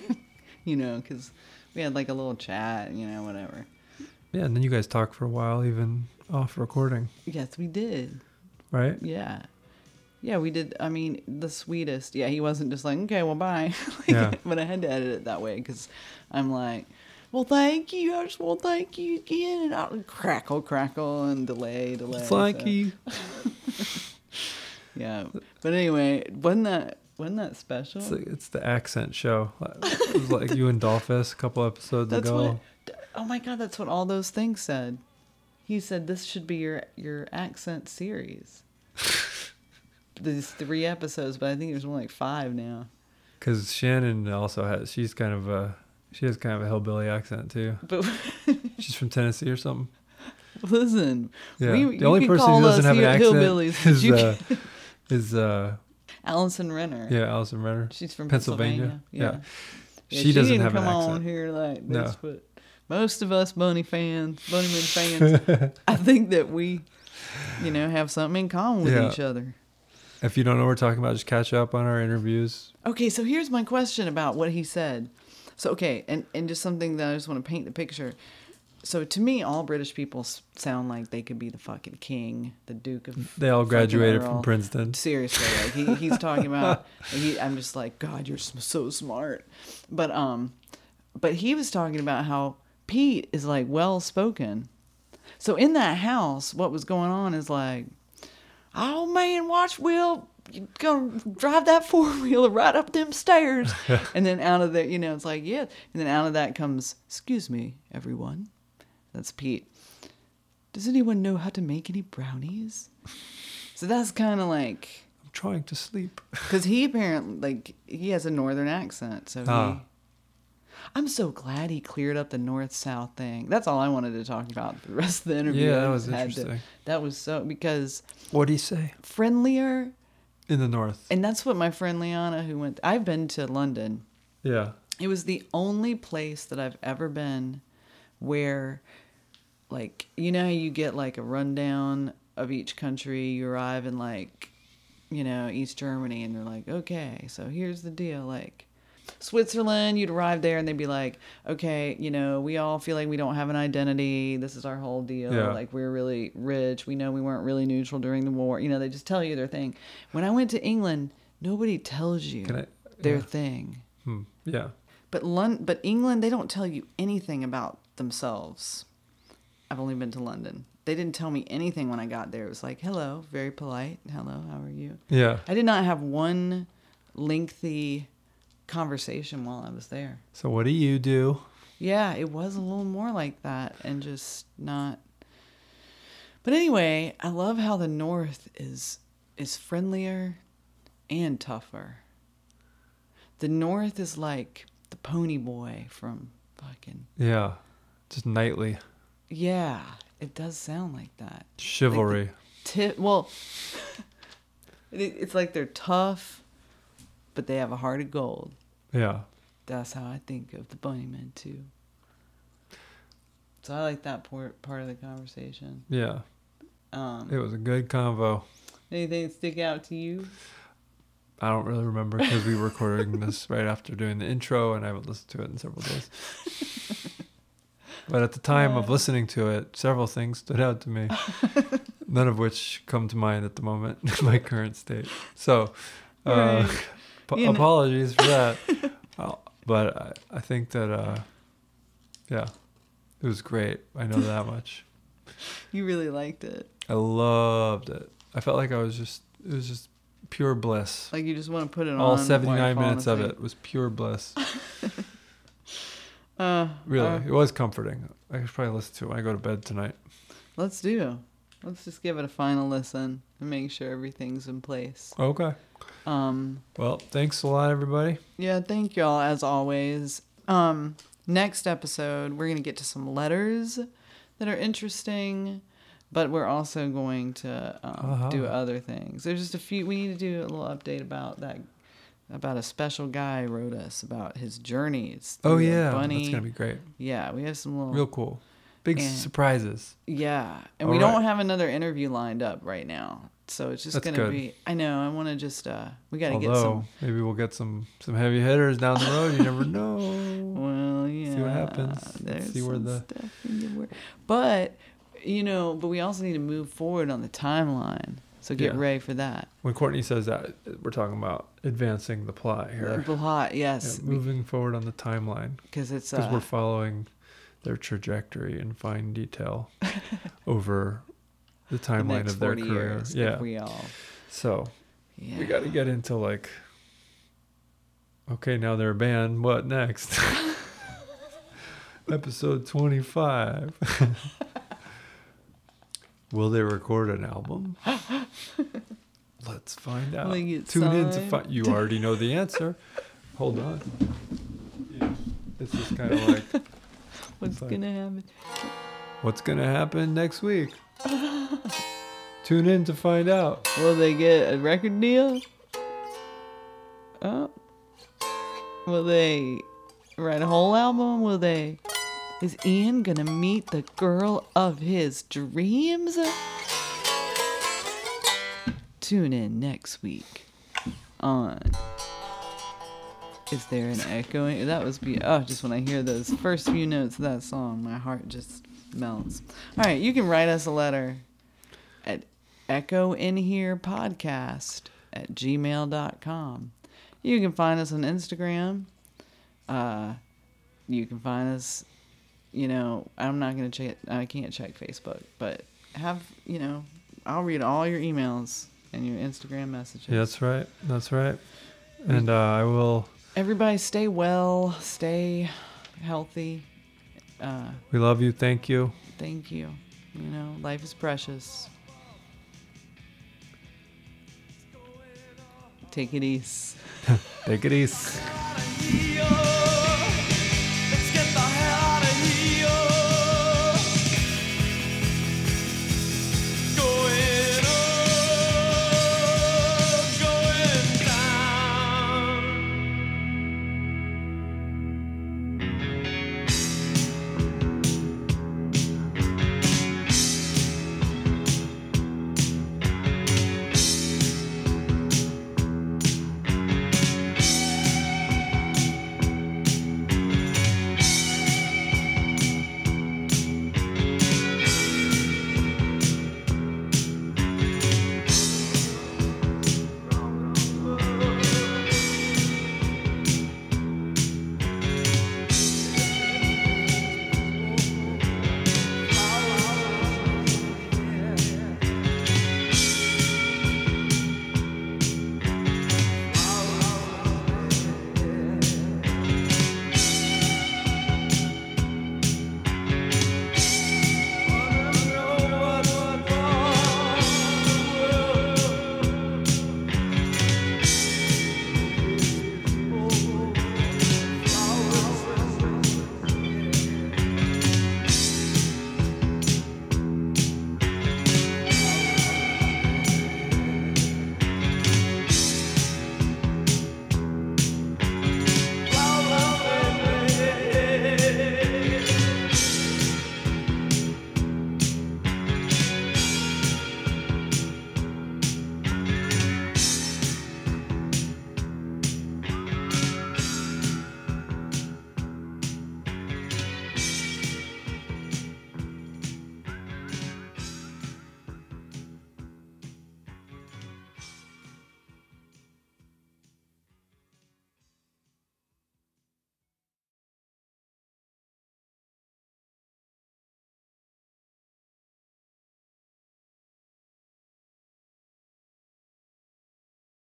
<laughs> you know, because we had like a little chat, you know, whatever. Yeah, and then you guys talked for a while, even off recording, Yes, we did. right? Yeah. Yeah, we did. I mean, the sweetest. Yeah, he wasn't just like, okay, well, bye. <laughs> Like, Yeah. <laughs> But I had to edit it that way because I'm like, well, thank you. I just want to thank you again. And I'll crackle, crackle, and delay, delay. Thank so- you. <laughs> Yeah. But anyway, wasn't that wasn't that special? It's, like, it's the accent show. It was like you and Dolphus a couple episodes That's ago. what. Oh my God, that's what all those things said. He said this should be your your accent series. <laughs> These three episodes, but I think there's only like five now. Because Shannon also has, she's kind of a, she has kind of a hillbilly accent too. <laughs> But <laughs> She's from Tennessee or something. listen, Yeah. we, the only person who doesn't have an accent is, uh, is, uh, Allison Renner. yeah, Allison Renner. She's from Pennsylvania. Pennsylvania. Yeah. Yeah. She doesn't didn't have an come on accent. here like No. this, but most of us Bunny fans, Bunnyman <laughs> fans, I think that we, you know, have something in common with Yeah. each other. If you don't know what we're talking about, just catch up on our interviews. Okay, so here's my question about what he said. So okay, and and just something that I just want to paint the picture. So to me, all British people sound like they could be the fucking king, the Duke of. They all graduated from Princeton. Seriously, like he, he's talking about. <laughs> He, I'm just like, God, you're so smart. But um, but he was talking about how Pete is like well spoken. So in that house, what was going on is like, oh man, watch Will. You gonna drive that four wheeler right up them stairs, <laughs> and then out of there, you know, it's like yeah, and then out of that comes, excuse me, everyone, that's Pete. Does anyone know how to make any brownies? So that's kind of like I'm trying to sleep. <laughs> because he apparently like he has a northern accent, so he. Ah. I'm so glad he cleared up the north south thing. That's all I wanted to talk about the rest of the interview. Yeah, that was had to- interesting. that was so because What do you say? friendlier, In the north. and that's what my friend Liana, who went, I've been to London. Yeah. It was the only place that I've ever been where, like, you know, how you get like a rundown of each country. You arrive in like, you know, East Germany, and they're like, okay, so here's the deal, like. Switzerland, you'd arrive there and they'd be like, okay, you know, we all feel like we don't have an identity. This is our whole deal. Yeah. Like, we're really rich. We know we weren't really neutral during the war. You know, they just tell you their thing. When I went to England, nobody tells you I- their yeah. thing. Hmm. Yeah. But Lon- but England, they don't tell you anything about themselves. I've only been to London. They didn't tell me anything when I got there. It was like, "Hello, very polite. Hello, how are you?" Yeah. I did not have one lengthy conversation while I was there. So what do you do? Yeah, it was a little more like that and just not But anyway, I love how the north is is friendlier and tougher. The north is like the pony boy from fucking Yeah. Just knightly. Yeah, it does sound like that. chivalry. Ti well, <laughs> it's like they're tough, but they have a heart of gold. yeah. That's how I think of the Bunnymen too. So I like that part part of the conversation. Yeah. Um, It was a good convo. anything stick out to you? I don't really remember because we were recording <laughs> this right after doing the intro, and I haven't listened to it in several days. <laughs> but at the time of listening to it, several things stood out to me, <laughs> none of which come to mind at the moment in my current state. So, uh, Right. Know- apologies for that. <laughs> But I, I think that, uh, yeah, it was great. I know that much. <laughs> You really liked it. I loved it. I felt like I was just, it was just pure bliss. Like you just want to put it on. All 79 minutes of it was pure bliss. <laughs> Uh, Really, uh, it was comforting. I should probably listen to it when I go to bed tonight. let's do. Let's just give it a final listen and make sure everything's in place. Okay. Um, Well, thanks a lot, everybody. yeah, thank y'all as always. Um, next episode, we're gonna get to some letters that are interesting, but we're also going to um, Uh-huh. do other things. There's just a few. We need to do a little update about that. About a special guy wrote us about his journeys. Oh yeah, bunny. that's gonna be great. Yeah, we have some little Real cool. Big And- surprises. Yeah, and All we right. don't have another interview lined up right now, so it's just That's gonna good. be. I know. I want to just. uh We got to get some. maybe we'll get some some heavy hitters down the road. You never know. <laughs> Well, yeah. See what happens. There's See where the- stuff in the wor- But you know, but we also need to move forward on the timeline. So get Yeah. ready for that. When Courtney says that, we're talking about advancing the plot here. The plot, Yeah, yes, moving forward on the timeline because it's because uh, we're following their trajectory in fine detail <laughs> over the the timeline next of their career. years. if Yeah. we all. So Yeah. we got to get into like okay now they're a band what next <laughs> episode 25 <laughs> will they record an album let's find out Will they get tune in to find you already know the answer hold on yeah. this is kind of like What's Fine. gonna happen? what's gonna happen next week <laughs> tune in to find out Will they get a record deal? Oh. Will they write a whole album? Will they Is Ian gonna meet the girl of his dreams? Tune in next week on. Is there an echoing? That was be oh, just when I hear those first few notes of that song, my heart just melts. All right, you can write us a letter at echo in here podcast at gmail.com. You can find us on Instagram. Uh, you can find us, you know, I'm not going to check, I can't check Facebook, but have, you know, I'll read all your emails and your Instagram messages. Yeah, that's right. That's right. And uh, I will. Everybody stay well, stay healthy. Uh, We love you. Thank you. thank you. You know, life is precious. Take it easy. <laughs> Take it easy. Got <laughs>